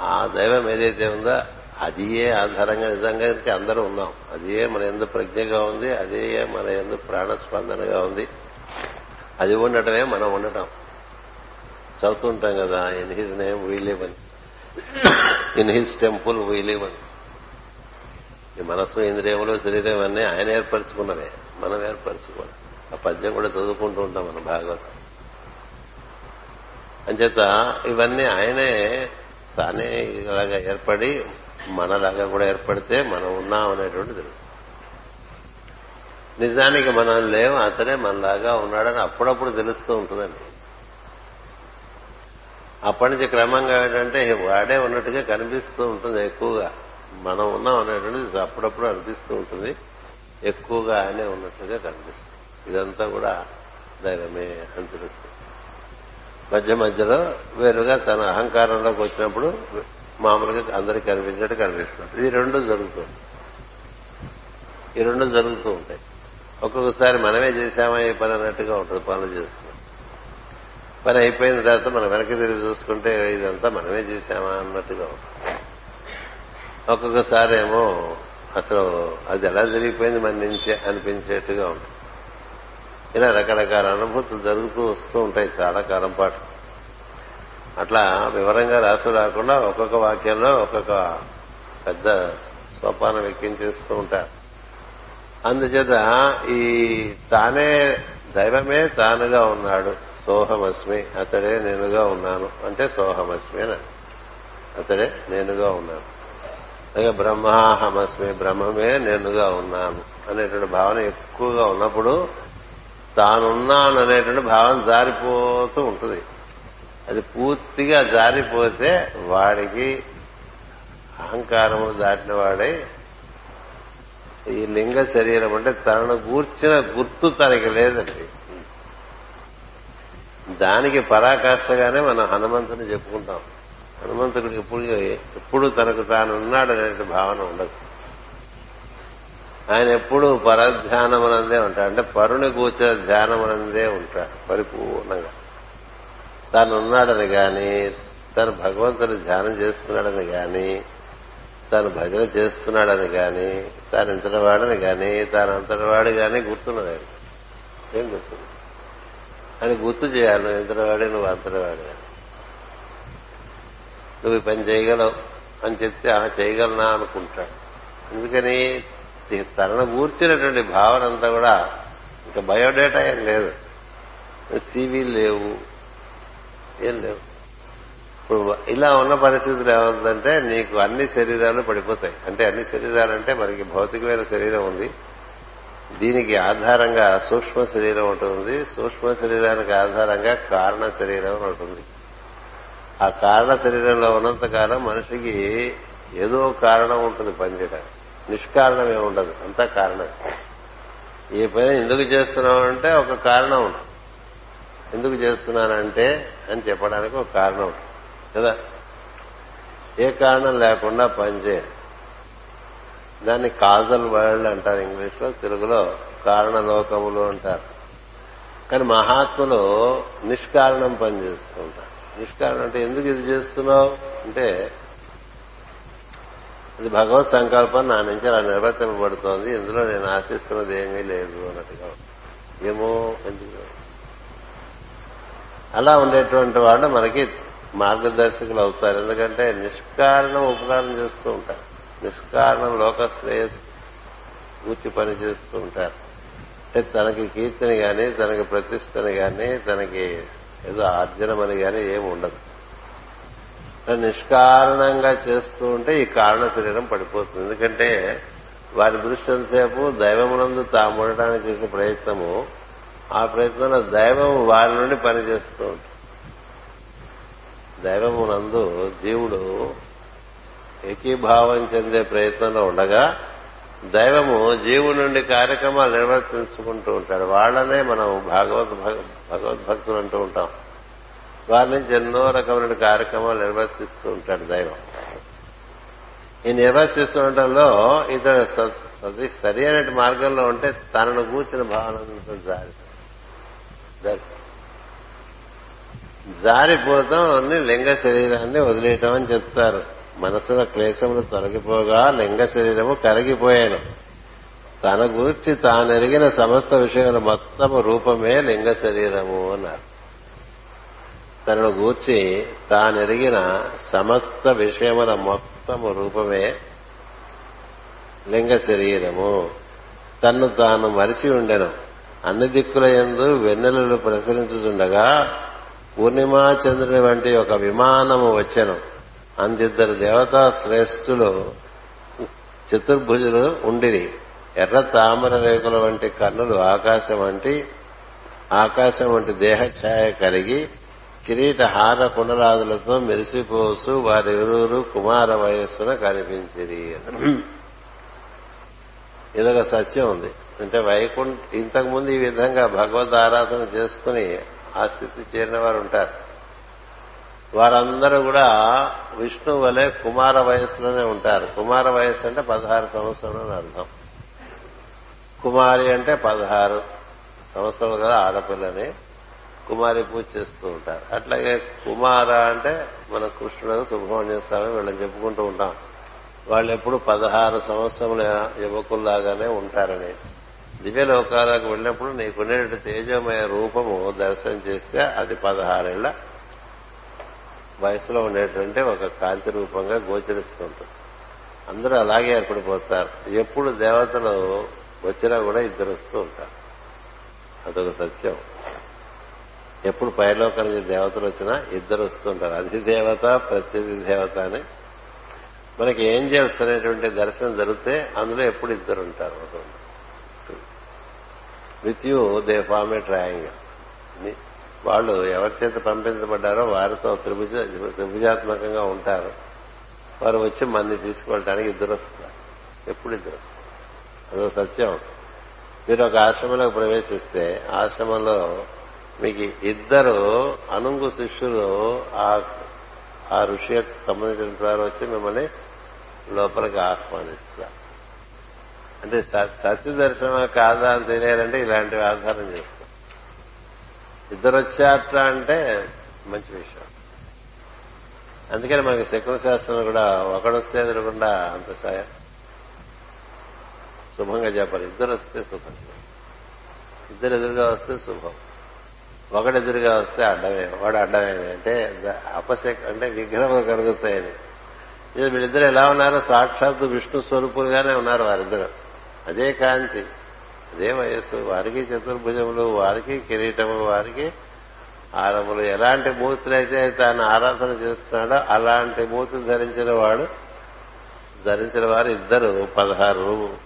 ఆ దైవం ఏదైతే ఉందో అది ఏ ఆధారంగా నిజంగా అందరూ ఉన్నాం. అది ఏ మన ఎందు ప్రజ్ఞగా ఉంది అదే మన ఎందు ప్రాణస్పందనగా ఉంది. అది ఉండటమే మనం ఉండటం. చదువుతుంటాం కదా in his name we live అని in his temple we live అని ఈ మనసు ఇంద్రియములు శరీరం అన్నీ ఆయన ఏర్పరచుకున్నవే. మనం ఏర్పరచుకోవాలి. ఆ పద్యం కూడా చదువుకుంటూ ఉంటాం మనం భాగవతం. అంచేత ఇవన్నీ ఆయనే తానే ఇలాగా ఏర్పడి మనలాగా కూడా ఏర్పడితే మనం ఉన్నాం అనేటువంటి తెలుసు. నిజానికి మనం లేవు అతనే మనలాగా ఉన్నాడని అప్పుడప్పుడు తెలుస్తూ ఉంటుందండి. అప్పటి నుంచి క్రమంగా ఏంటంటే వాడే ఉన్నట్టుగా కనిపిస్తూ ఉంటుంది ఎక్కువగా. మనం ఉన్నాం అనేటువంటిది అప్పుడప్పుడు అనిపిస్తూ ఉంటుంది. ఎక్కువగా ఆయనే ఉన్నట్టుగా కనిపిస్తుంది. ఇదంతా కూడా దైవమే అని తెలుస్తుంది. మధ్య మధ్యలో వేరుగా తన అహంకారంలోకి వచ్చినప్పుడు మామూలుగా అందరికి కనిపించినట్టు కనిపిస్తుంది ఇది రెండు జరుగుతుంది. ఈ రెండు జరుగుతూ ఉంటాయి. ఒక్కొక్కసారి మనమే చేశామా ఈ పని అన్నట్టుగా ఉంటుంది పనులు చేస్తున్నాం. పని అయిపోయిన తర్వాత మనం వెనక్కి తిరిగి చూసుకుంటే ఇదంతా మనమే చేశామా అన్నట్టుగా ఉంటుంది. ఒక్కొక్కసారి ఏమో అసలు అది ఎలా జరిగిపోయింది మన నుంచే అనిపించేట్టుగా ఉంటుంది. ఇలా రకరకాల అనుభూతులు జరుగుతూ వస్తూ ఉంటాయి చాలా కాలం పాటు. అట్లా వివరంగా రాసు రాకుండా ఒక్కొక్క వాక్యంలో ఒక్కొక్క పెద్ద సోపానం ఎక్కించేస్తూ ఉంటారు. అందుచేత ఈ తానే దైవమే తానుగా ఉన్నాడు. సోహమస్మి అతడే నేనుగా ఉన్నాను. అంటే సోహమస్మి అని అతడే నేనుగా ఉన్నాను. అలాగే బ్రహ్మాహమస్మి బ్రహ్మమే నేనుగా ఉన్నాను అనేటువంటి భావన ఎక్కువగా ఉన్నప్పుడు తానున్నాను అనేటువంటి భావన జారిపోతూ ఉంటుంది. అది పూర్తిగా జారిపోతే వాడికి అహంకారము దాటిన వాడై ఈ లింగ శరీరం అంటే తనను గూర్చిన గుర్తు తనకి లేదండి. దానికి పరాకాష్ఠగానే మనం హనుమంతుని చెప్పుకుంటాం. హనుమంతుడికి ఎప్పుడు ఎప్పుడు తనకు తానున్నాడనే భావన ఉండదు. ఆయన ఎప్పుడు పరధ్యానమనందే ఉంటాడు. అంటే పరుని కూర్చిన ధ్యానమనందే ఉంటాడు పరిపూర్ణంగా. తాను ఉన్నాడని గాని తను భగవంతుని ధ్యానం చేస్తున్నాడని గాని తాను భజన చేస్తున్నాడని గాని తాను ఇంతటివాడని గాని తాను అంతటివాడు గాని గుర్తున్నది ఆయన ఏం గుర్తుంది అని గుర్తు చేయాలి నువ్వు ఇంతటివాడే నువ్వు అంతటివాడే నువ్వు ఈ పని చేయగలవు అని చెప్తే ఆ చేయగలనా అనుకుంటాడు. ఎందుకని తనను గూర్చినటువంటి భావన అంతా కూడా ఇంకా బయోడేటా ఏం లేదు. సీవీలు లేవు. ఏం లేవు. ఇప్పుడు ఇలా ఉన్న పరిస్థితులు ఏమవుతుందంటే నీకు అన్ని శరీరాలు పడిపోతాయి. అంటే అన్ని శరీరాలంటే మనకి భౌతికమైన శరీరం ఉంది. దీనికి ఆధారంగా సూక్ష్మ శరీరం ఉంటుంది సూక్ష్మ శరీరానికి ఆధారంగా కారణ శరీరం ఉంటుంది ఆ కారణ శరీరంలో ఉన్నంతకాలం మనిషికి ఏదో కారణం ఉంటుంది పనిచేయడానికి నిష్కారణమే ఉండదు అంతా కారణం ఈ పని ఎందుకు చేస్తున్నామంటే ఒక కారణం ఉంటుంది. ఎందుకు చేస్తున్నానంటే అని చెప్పడానికి ఒక కారణం. కదా? ఏ కారణం లేకుండా పనిచేయాలి దాన్ని కాజల్ వరల్డ్ అంటారు ఇంగ్లీష్లో తెలుగులో కారణలోకములు అంటారు. కానీ మహాత్ములు నిష్కారణం పనిచేస్తూ ఉంటారు. నిష్కారణం అంటే ఎందుకు ఇది చేస్తున్నావు? అంటే ఇది భగవత్ సంకల్పం నా నుంచి అలా నిర్వర్తింపబడుతోంది ఇందులో నేను ఆశిస్తున్నది ఏమీ లేదు అన్నట్టుగా. ఏమో ఎందుకు? అలా ఉండేటువంటి వాళ్ళు మనకి మార్గదర్శకులు అవుతారు. ఎందుకంటే నిష్కారణం ఉపకారం చేస్తూ ఉంటారు. నిష్కారణం లోక శ్రేయస్ పూర్తి పని చేస్తూ ఉంటారు. అంటే తనకి కీర్తిని గాని తనకి ప్రతిష్టని గాని తనకి ఏదో ఆర్జనమని గాని ఏమి ఉండదు. నిష్కారణంగా చేస్తూ ఉంటే ఈ కారణ శరీరం పడిపోతుంది. ఎందుకంటే వారి దృష్టి ఎంతసేపు దైవమునందు తాము ఉండడానికి చేసే ప్రయత్నము ఆ ప్రయత్నంలో దైవం వారి నుండి పనిచేస్తూ ఉంటుంది. దైవమునందు జీవుడు ఏకీభావం చెందే ప్రయత్నంలో ఉండగా దైవము జీవుడి నుండి కార్యక్రమాలు నిర్వర్తించుకుంటూ ఉంటాడు. వాళ్ళనే మనం భాగవత్ భగవద్భక్తులు అంటూ ఉంటాం. వారి నుంచి ఎన్నో రకమైన కార్యక్రమాలు నిర్వర్తిస్తూ ఉంటాడు దైవం. ఈ నిర్వర్తిస్తుండటంలో ఇతడు సరి అయిన మార్గంలో ఉంటే తనను కూర్చిన భావన జారి జారిపోతాం అన్ని లింగ శరీరాన్ని వదిలేయటం అని చెప్తారు. మనసులో క్లేశములు తొలగిపోగా లింగ శరీరము కరిగిపోయాను. తన గురించి తానెరిగిన సమస్త విషయముల మొత్తము రూపమే లింగ శరీరము అన్నారు. తనను గూర్చి తానెరిగిన సమస్త విషయముల మొత్తము రూపమే లింగ శరీరము. తన్ను తాను మరిచి ఉండెను. అన్ని దిక్కుల ఎందు వెన్నెలలు ప్రసరించుచుండగా పూర్ణిమా చంద్రుని వంటి ఒక విమానము వచ్చెను. అందిద్దరు దేవతా శ్రేష్ఠులు చతుర్భుజులు ఉండిరి. ఎర్ర తామర రేకుల వంటి కన్నులు ఆకాశం వంటి ఆకాశం వంటి దేహఛాయ కలిగి కిరీట హార కుండలాదులతో మెరిసిపోసు వారిరువురు కుమార వయస్సున కనిపించిరి ఇదొక సత్యం ఉంది. అంటే వైకుంఠ ఇంతకుముందు ఈ విధంగా భగవద్ ఆరాధన చేసుకుని ఆ స్థితి చేరిన వారు ఉంటారు. వారందరూ కూడా విష్ణు వలె కుమార వయస్సులోనే ఉంటారు. కుమార వయస్సు అంటే పదహారు సంవత్సరం అని అర్థం. కుమారి అంటే పదహారు సంవత్సరాలు కదా ఆడపిల్లని. కుమారి పూజ చేస్తూ ఉంటారు. అట్లాగే కుమార అంటే మన కృష్ణుడు సుబ్రహ్మణ్య స్వామి వీళ్ళని చెప్పుకుంటూ ఉంటాం. వాళ్ళు ఎప్పుడు పదహారు సంవత్సరముల యువకుల్లాగానే ఉంటారని. దివ్యలోకాలకు వెళ్ళినప్పుడు నీకుండేటువంటి తేజోమయ రూపము దర్శనం చేస్తే అది పదహారేళ్ళ వయసులో ఉండేటువంటి ఒక కాంతి రూపంగా గోచరిస్తుంటుంది. అందరూ అలాగే ఏర్పడిపోతారు. ఎప్పుడు దేవతలు వచ్చినా కూడా ఇద్దరు వస్తూ ఉంటారు. అదొక సత్యం. ఎప్పుడు పైలోకానికి దేవతలు వచ్చినా ఇద్దరు వస్తుంటారు అధిదేవత ప్రతిథి దేవత అని మనకి ఏంజల్స్ అనేటువంటి దర్శనం జరిగితే అందులో ఎప్పుడు ఇద్దరు ఉంటారు. With you they form a triangle. వాళ్ళు ఎవరి చేత పంపించబడ్డారో వారితో త్రిభుజ త్రిభుజాత్మకంగా ఉంటారు. వారు వచ్చి మంది తీసుకెళ్ళడానికి ఇద్దరు వస్తున్నారు ఎప్పుడు ఇద్దరు వస్తారు అదో సత్యం. మీరు ఒక ఆశ్రమంలోకి ప్రవేశిస్తే ఆశ్రమంలో మీకు ఇద్దరు అనుంగు శిష్యులు ఆ ఋషి సంబంధించిన వారు వచ్చి మిమ్మల్ని లోపలికి ఆహ్వానిస్తారు. అంటే సత్య దర్శనమా కాదా అని తెలియాలంటే ఇలాంటివి ఆధారం చేసుకో. ఇద్దరు వచ్చారట అంటే మంచి విషయం. అందుకని మనకి శకున శాస్త్రం కూడా ఒకడొస్తే ఎదురకుండా అంత సాయం. శుభంగా చెప్పాలి. ఇద్దరు వస్తే శుభం. ఇద్దరు ఎదురుగా వస్తే శుభం. ఒకడు ఎదురుగా వస్తే అడ్డమే. వాడు అడ్డమేమి. అంటే అపశక్ అంటే విగ్రహం కలుగుతాయని. ఇది వీళ్ళిద్దరు ఎలా ఉన్నారో సాక్షాత్తు విష్ణు స్వరూపులుగానే ఉన్నారు వారిద్దరు. అదే కాంతి. అదే వయస్సు. వారికి చతుర్భుజములు వారికి కిరీటము వారికి ఆరములు ఎలాంటి మూర్తులైతే తాను ఆరాధన చేస్తున్నాడో అలాంటి మూర్తి ధరించిన వాడు ధరించిన వారు ఇద్దరు పదహారు.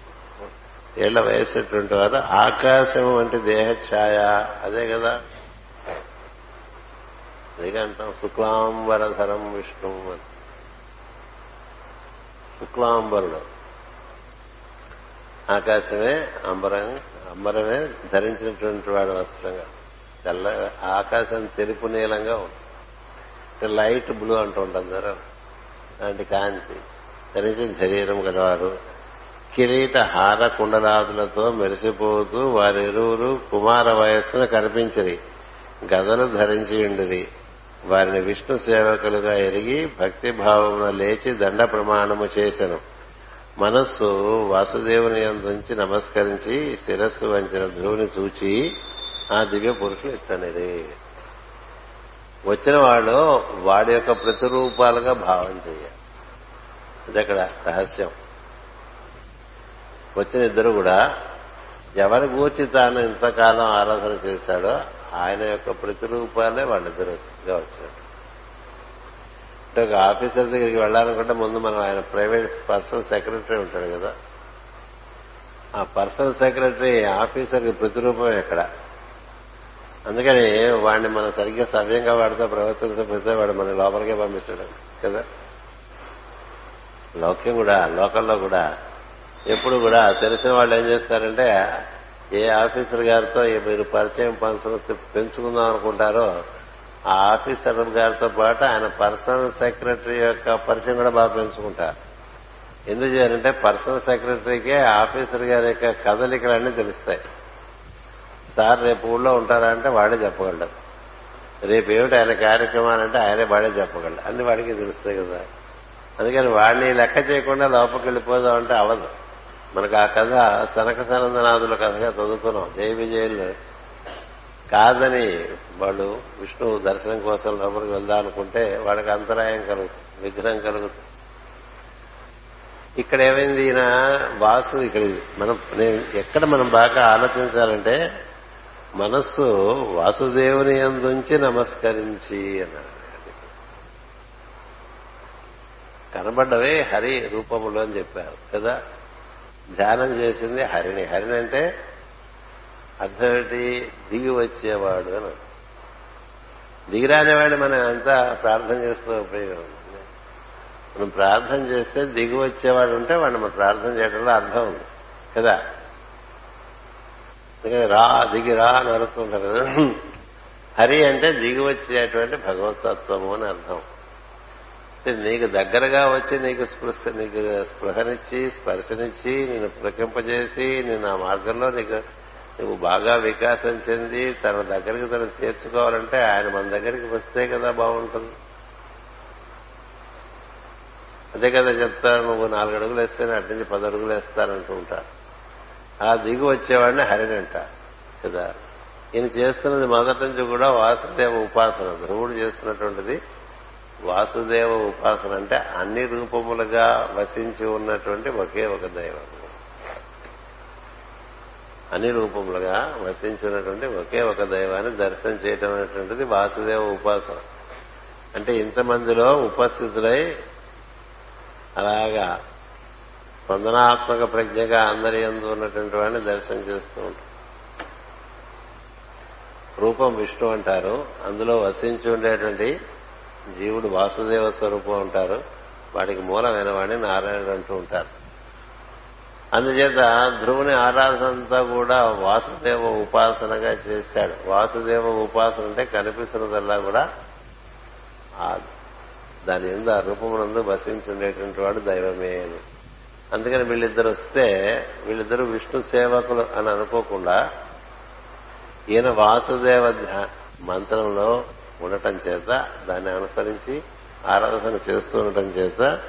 ఏళ్ళ వయసుటువంటి వారు ఆకాశం వంటి దేహ ఛాయ. అదే కదా. అదే అంటాం. శుక్లాంబరధరం విష్ణు అని. శుక్లాంబరుడు. ఆకాశమే అంబరం అంబరమే ధరించినటువంటి వాడు వస్త్రంగా. తెల్ల ఆకాశం తెలుపు నీలంగా ఉంటుంది. లైట్ బ్లూ అంటూ ఉంటుంది కదా అలాంటి కాంతి. ధరించిన శరీరం గలవారు. కిరీట హార కుండలాదులతో మెరిసిపోతూ వారిరువురు కుమార వయస్సును కనిపించరి. గదలు ధరించి వారిని విష్ణు సేవకులుగా ఎరిగి భక్తి భావమున లేచి దండ ప్రమాణము చేశను మనస్సు వాసుదేవుని అందుంచి నమస్కరించి శిరస్సు వంచిన ధ్రువుని చూచి ఆ దివ్య పురుషులు ఇట్టనిది. వచ్చిన వాళ్ళు వాడి యొక్క ప్రతిరూపాలుగా భావం చేయాలి. అది అక్కడ రహస్యం. వచ్చిన ఇద్దరు కూడా ఎవరి గూర్చి తాను ఇంతకాలం ఆరాధన చేశాడో ఆయన యొక్క ప్రతిరూపాలే వాళ్ళిద్దరు వచ్చినట్టు. అంటే ఒక ఆఫీసర్ దగ్గరికి వెళ్ళాలనుకుంటే ముందు మనం ఆయన ప్రైవేట్ పర్సనల్ సెక్రటరీ ఉంటాడు కదా. ఆ పర్సనల్ సెక్రటరీ ఆఫీసర్కి ప్రతిరూపం ఎక్కడ అందుకని వాడిని మనం సరిగ్గా సవ్యంగా వాడితో ప్రవర్తించకపోతే వాడు మన లోపలికే పంపిస్తాడు కదా. లోక్యం కూడా లోకల్లో కూడా ఎప్పుడు కూడా తెలిసిన వాళ్ళు ఏం చేస్తారంటే ఏ ఆఫీసర్ గారితో మీరు పరిచయం పంచు పెంచుకుందాం అనుకుంటారో ఆ ఆఫీసర్ గారితో పాటు ఆయన పర్సనల్ సెక్రటరీ యొక్క పరిచయం కూడా బాగా పెంచుకుంటారు. ఎందుకు చేయాలంటే పర్సనల్ సెక్రటరీకే ఆఫీసర్ గారి యొక్క కదలికలన్నీ తెలుస్తాయి. సార్ రేపు ఊళ్ళో ఉంటారా అంటే వాడే చెప్పగలడు. రేపు ఏమిటి ఆయన కార్యక్రమాలంటే ఆయనే వాడే చెప్పగలడు. అన్ని వాడికి తెలుస్తాయి కదా. అందుకని వాడిని లెక్క చేయకుండా లోపలికి వెళ్ళిపోదాం అంటే అవదు మనకు ఆ కథ సనక సనందనాథుల కథగా చదువుకున్నాం జయ విజయులు కాదని వాళ్ళు విష్ణు దర్శనం కోసం లోపలికి వెళ్దాం అనుకుంటే వాళ్ళకి అంతరాయం కలుగుతుంది విఘ్నం కలుగుతుంది. ఇక్కడ ఏమైంది ఈయన వాసు ఇక్కడ మనం నేను ఎక్కడ మనం బాగా ఆలోచించాలంటే మనస్సు వాసుదేవుని అందుంచి నమస్కరించి అన్నాడు. కనబడ్డవే హరి రూపములు అని చెప్పారు కదా. ధ్యానం చేసింది హరిని. హరిని అంటే అర్థం ఏంటి దిగి వచ్చేవాడు అని దిగిరానివాడిని మనం అంతా ప్రార్థన చేస్తూ ఉపయోగం మనం ప్రార్థన చేస్తే దిగి వచ్చేవాడు ఉంటే వాడిని మనం ప్రార్థన చేయడంలో అర్థం ఉంది. కదా? రా దిగి రా అని అరుస్తుంటారు కదా? హరి అంటే దిగి వచ్చేటువంటి భగవతత్వము అని అర్థం. నీకు దగ్గరగా వచ్చి నీకు స్పృశ నీకు స్పృహనిచ్చి స్పర్శనిచ్చి నిన్ను పులకింపజేసి నేను ఆ మార్గంలో నీకు నువ్వు బాగా వికాసం చెంది తన దగ్గరికి తను చేర్చుకోవాలంటే ఆయన మన దగ్గరికి వస్తే కదా బాగుంటుంది. అదే కదా చెప్తారు నువ్వు నాలుగు అడుగులు వేస్తేనే అటు నుంచి పది అడుగులు వేస్తానంటూ ఉంటారు ఆ దిగు వచ్చేవాడిని హరినంట కదా. ఈయన చేస్తున్నది మొదటి నుంచి కూడా వాసుదేవ ఉపాసన ధ్రువుడు చేస్తున్నటువంటిది వాసుదేవ ఉపాసన అంటే అన్ని రూపములుగా వసించి ఉన్నటువంటి ఒకే ఒక దైవం. అన్ని రూపములుగా వసించినటువంటి ఒకే ఒక దైవాన్ని దర్శనం చేయటం అనేటువంటిది వాసుదేవ ఉపాసన. అంటే ఇంతమందిలో ఉపస్థితులై అలాగా స్పందనాత్మక ప్రజ్ఞగా అందరి ఎందు ఉన్నటువంటి వాడిని దర్శనం చేస్తూ ఉంటారు. రూపం విష్ణు అంటారు. అందులో వసించి ఉండేటువంటి జీవుడు వాసుదేవ స్వరూపం అంటారు వాటికి మూలమైన వాడిని నారాయణుడు అంటూ ఉంటారు. అందుచేత ధ్రువుని ఆరాధనంతా కూడా వాసుదేవ ఉపాసనగా చేశాడు. వాసుదేవ ఉపాసన అంటే కనిపిస్తున్నదల్లా కూడా దాని ఎందు ఆ రూపమునందు వసించి ఉండేటువంటి వాడు దైవమే అని. అందుకని వీళ్ళిద్దరు వస్తే వీళ్ళిద్దరూ విష్ణు సేవకులు అని అనుకోకుండా ఈయన వాసుదేవ మంత్రంలో ఉండటం చేత దాన్ని అనుసరించి ఆరాధన చేస్తూ ఉండటం చేత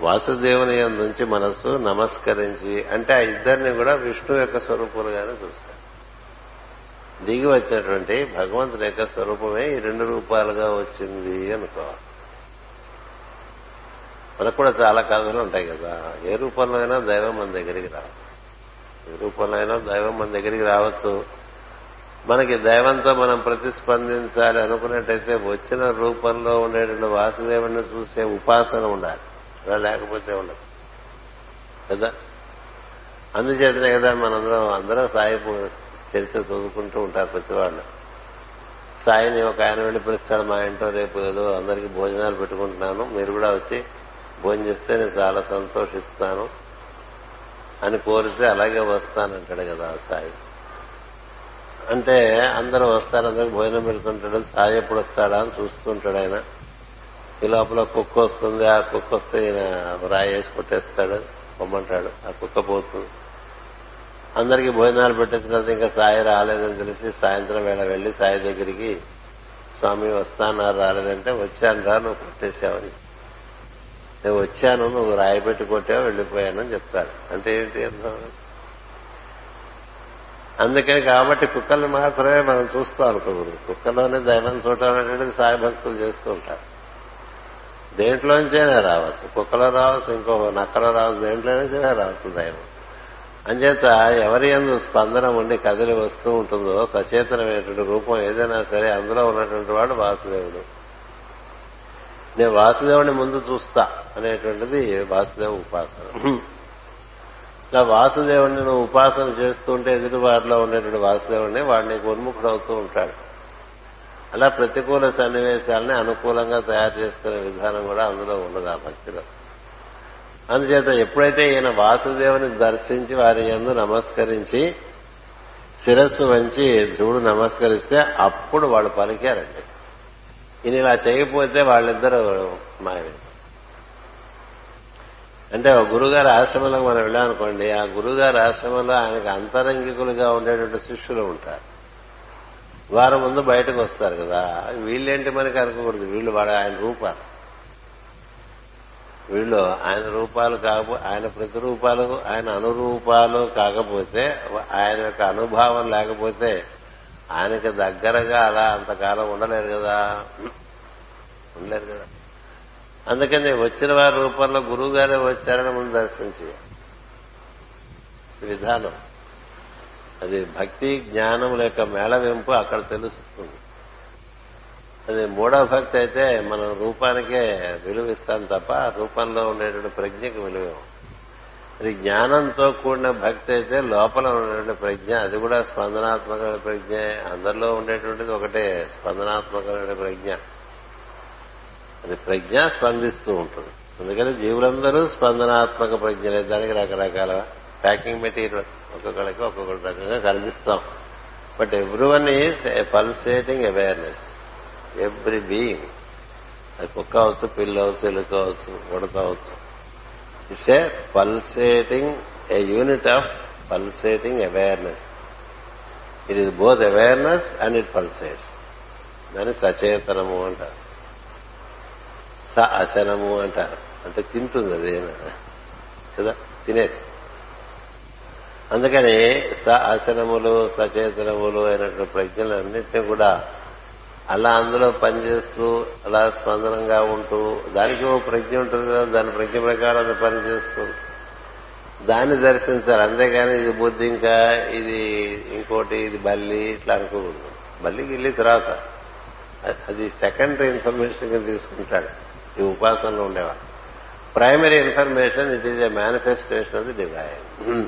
వాసుదేవుని నుంచి మనస్సు నమస్కరించి అంటే ఆ ఇద్దరిని కూడా విష్ణు యొక్క స్వరూపులుగానే చూశారు దిగి వచ్చినటువంటి భగవంతుని యొక్క స్వరూపమే ఈ రెండు రూపాలుగా వచ్చింది అనుకోవాలి మనకు కూడా చాలా కథలు ఉంటాయి కదా. ఏ రూపంలో అయినా దైవం మన దగ్గరికి రావచ్చు. ఏ రూపంలో అయినా దైవం మన దగ్గరికి రావచ్చు. మనకి దైవంతో మనం ప్రతిస్పందించాలి అనుకున్నట్టయితే వచ్చిన రూపంలో ఉండేటువంటి వాసుదేవుని చూసే ఉపాసన ఉండాలి. అలా లేకపోతే ఉండదు. కదా? అందుచేతనే కదా మనందరం అందరం సాయి చరిత్ర చదువుకుంటూ ఉంటారు ప్రతి వాళ్ళు. సాయిని ఒక ఆయన వెళ్ళి పిలుస్తాడు మా ఇంట్లో రేపు ఏదో అందరికీ భోజనాలు పెట్టుకుంటున్నాను మీరు కూడా వచ్చి భోజనం చేస్తే నేను చాలా సంతోషిస్తాను అని కోరితే అలాగే వస్తానంటాడు కదా సాయి. అంటే అందరూ వస్తారు అందరికి భోజనం పెడుతుంటాడు సాయి ఎప్పుడు వస్తాడా అని చూస్తుంటాడు ఆయన. ఈ లోపల కుక్క వస్తుంది ఆ కుక్క వస్తే ఈయన రాయి వేసి కొట్టేస్తాడు పొమ్మంటాడు ఆ కుక్క పోతుంది. అందరికీ భోజనాలు పెట్టేసిన ఇంకా సాయి రాలేదని తెలిసి సాయంత్రం వేళ వెళ్ళి సాయి దగ్గరికి స్వామి వస్తాన్నారు రాలేదంటే వచ్చాను రా నువ్వు కొట్టేశావని నేను వచ్చాను నువ్వు రాయి పెట్టి కొట్టావు వెళ్ళిపోయానని చెప్తాడు. అంటే ఏంటి అర్థం? అందుకని కాబట్టి కుక్కల్ని మాత్రమే మనం చూస్తాం అనుకోకూడదు కుక్కలోనే దైవం చూడటం అనేటువంటిది సాయి భక్తులు చేస్తూ ఉంటారు. దేంట్లోంచైనా రావచ్చు. కుక్కలో రావచ్చు ఇంకో నక్కలో రావచ్చు దేంట్లోనైనా రావచ్చు దైవం. అంచేత ఎవరి ఎందు స్పందన ఉండి కదిలి వస్తూ ఉంటుందో సచేతనమైనటువంటి రూపం ఏదైనా సరే అందులో ఉన్నటువంటి వాడు వాసుదేవుడు. నేను వాసుదేవుని ముందు చూస్తా అనేటువంటిది వాసుదేవ ఉపాసన. ఇలా వాసుదేవుడిని నువ్వు ఉపాసన చేస్తుంటే ఎదుటి వారిలో ఉండేటువంటి వాసుదేవుడిని వాడు నీకు అవుతూ ఉంటాడు. అలా ప్రతికూల సన్నివేశాలని అనుకూలంగా తయారు చేసుకునే విధానం కూడా అందులో ఉండదు ఆ భక్తిలో. అందుచేత ఎప్పుడైతే ఈయన వాసుదేవుని దర్శించి వారి ఎందు నమస్కరించి శిరస్సు వంచి ధ్రువుడు నమస్కరిస్తే అప్పుడు వాళ్ళు పలికారండి. ఈయన ఇలా చేయకపోతే వాళ్ళిద్దరూ మాయమే అంటే ఒక గురుగారి ఆశ్రమంలో మనం వెళ్ళామనుకోండి ఆ గురుగారి ఆశ్రమంలో ఆయనకు అంతరంగికులుగా ఉండేటువంటి శిష్యులు ఉంటారు. వారం ముందు బయటకు వస్తారు కదా. వీళ్ళేంటి మనకి అనుకోకూడదు? వీళ్ళు వాడు ఆయన రూపాలు. వీళ్ళు ఆయన రూపాలు కాకపో ఆయన ప్రతిరూపాలు ఆయన అనురూపాలు కాకపోతే ఆయన యొక్క అనుభావం లేకపోతే ఆయనకి దగ్గరగా అలా అంతకాలం ఉండలేరు కదా. ఉండలేరు కదా. అందుకని వచ్చిన వారి రూపంలో గురువు గారే వచ్చారని ముందు దర్శించి విధానం. అది భక్తి జ్ఞానముల యొక్క మేళవింపు అక్కడ తెలుస్తుంది. అది మూడవ భక్తి అయితే మనం రూపానికే విలువిస్తాం తప్ప రూపంలో ఉండేటువంటి ప్రజ్ఞకి విలువ. అది జ్ఞానంతో కూడిన భక్తి అయితే లోపల ఉండేటువంటి ప్రజ్ఞ అది కూడా స్పందనాత్మక ప్రజ్ఞ. అందరిలో ఉండేటువంటిది ఒకటే స్పందనాత్మకమైన ప్రజ్ఞ. అది ప్రజ్ఞ స్పందిస్తూ ఉంటుంది. అందుకని జీవులందరూ స్పందనాత్మక ప్రజ్ఞలే. దానికి రకరకాల ప్యాకింగ్ మెటీరియల్ ఒక్కొక్కరికి ఒక్కొక్క రకంగా కనిపిస్తాం but everyone is a pulsating awareness every being అది కుక్క అవచ్చు పిల్లి అవచ్చు ఎలుక అవచ్చు ఉడత అవచ్చు it's a pulsating a unit of pulsating awareness it is both awareness and it pulsates దాన్ని సచేతనము అంటారు స అశనము అంటారు అంటే తింటుంది అది కదా తినేది అందుకని స అశనములు సచేతనములు అయినటువంటి ప్రజ్ఞలన్నింటినీ కూడా అలా అందులో పనిచేస్తూ అలా స్పందనంగా ఉంటూ దానికి ఓ ప్రజ్ఞ ఉంటుంది కదా దాని ప్రజ్ఞ ప్రకారం అది పనిచేస్తూ. దాన్ని దర్శించాలి. అంతేగాని ఇది బుద్ధి ఇంకా ఇది ఇంకోటి ఇది బల్లి ఇట్లా అనుకోకూడదు. బల్లికి వెళ్ళి తర్వాత అది సెకండరీ ఇన్ఫర్మేషన్ కింద తీసుకుంటాడు. ఈ ఉపాసనలో ఉండేవాడు. Primary information it is a manifestation of the divine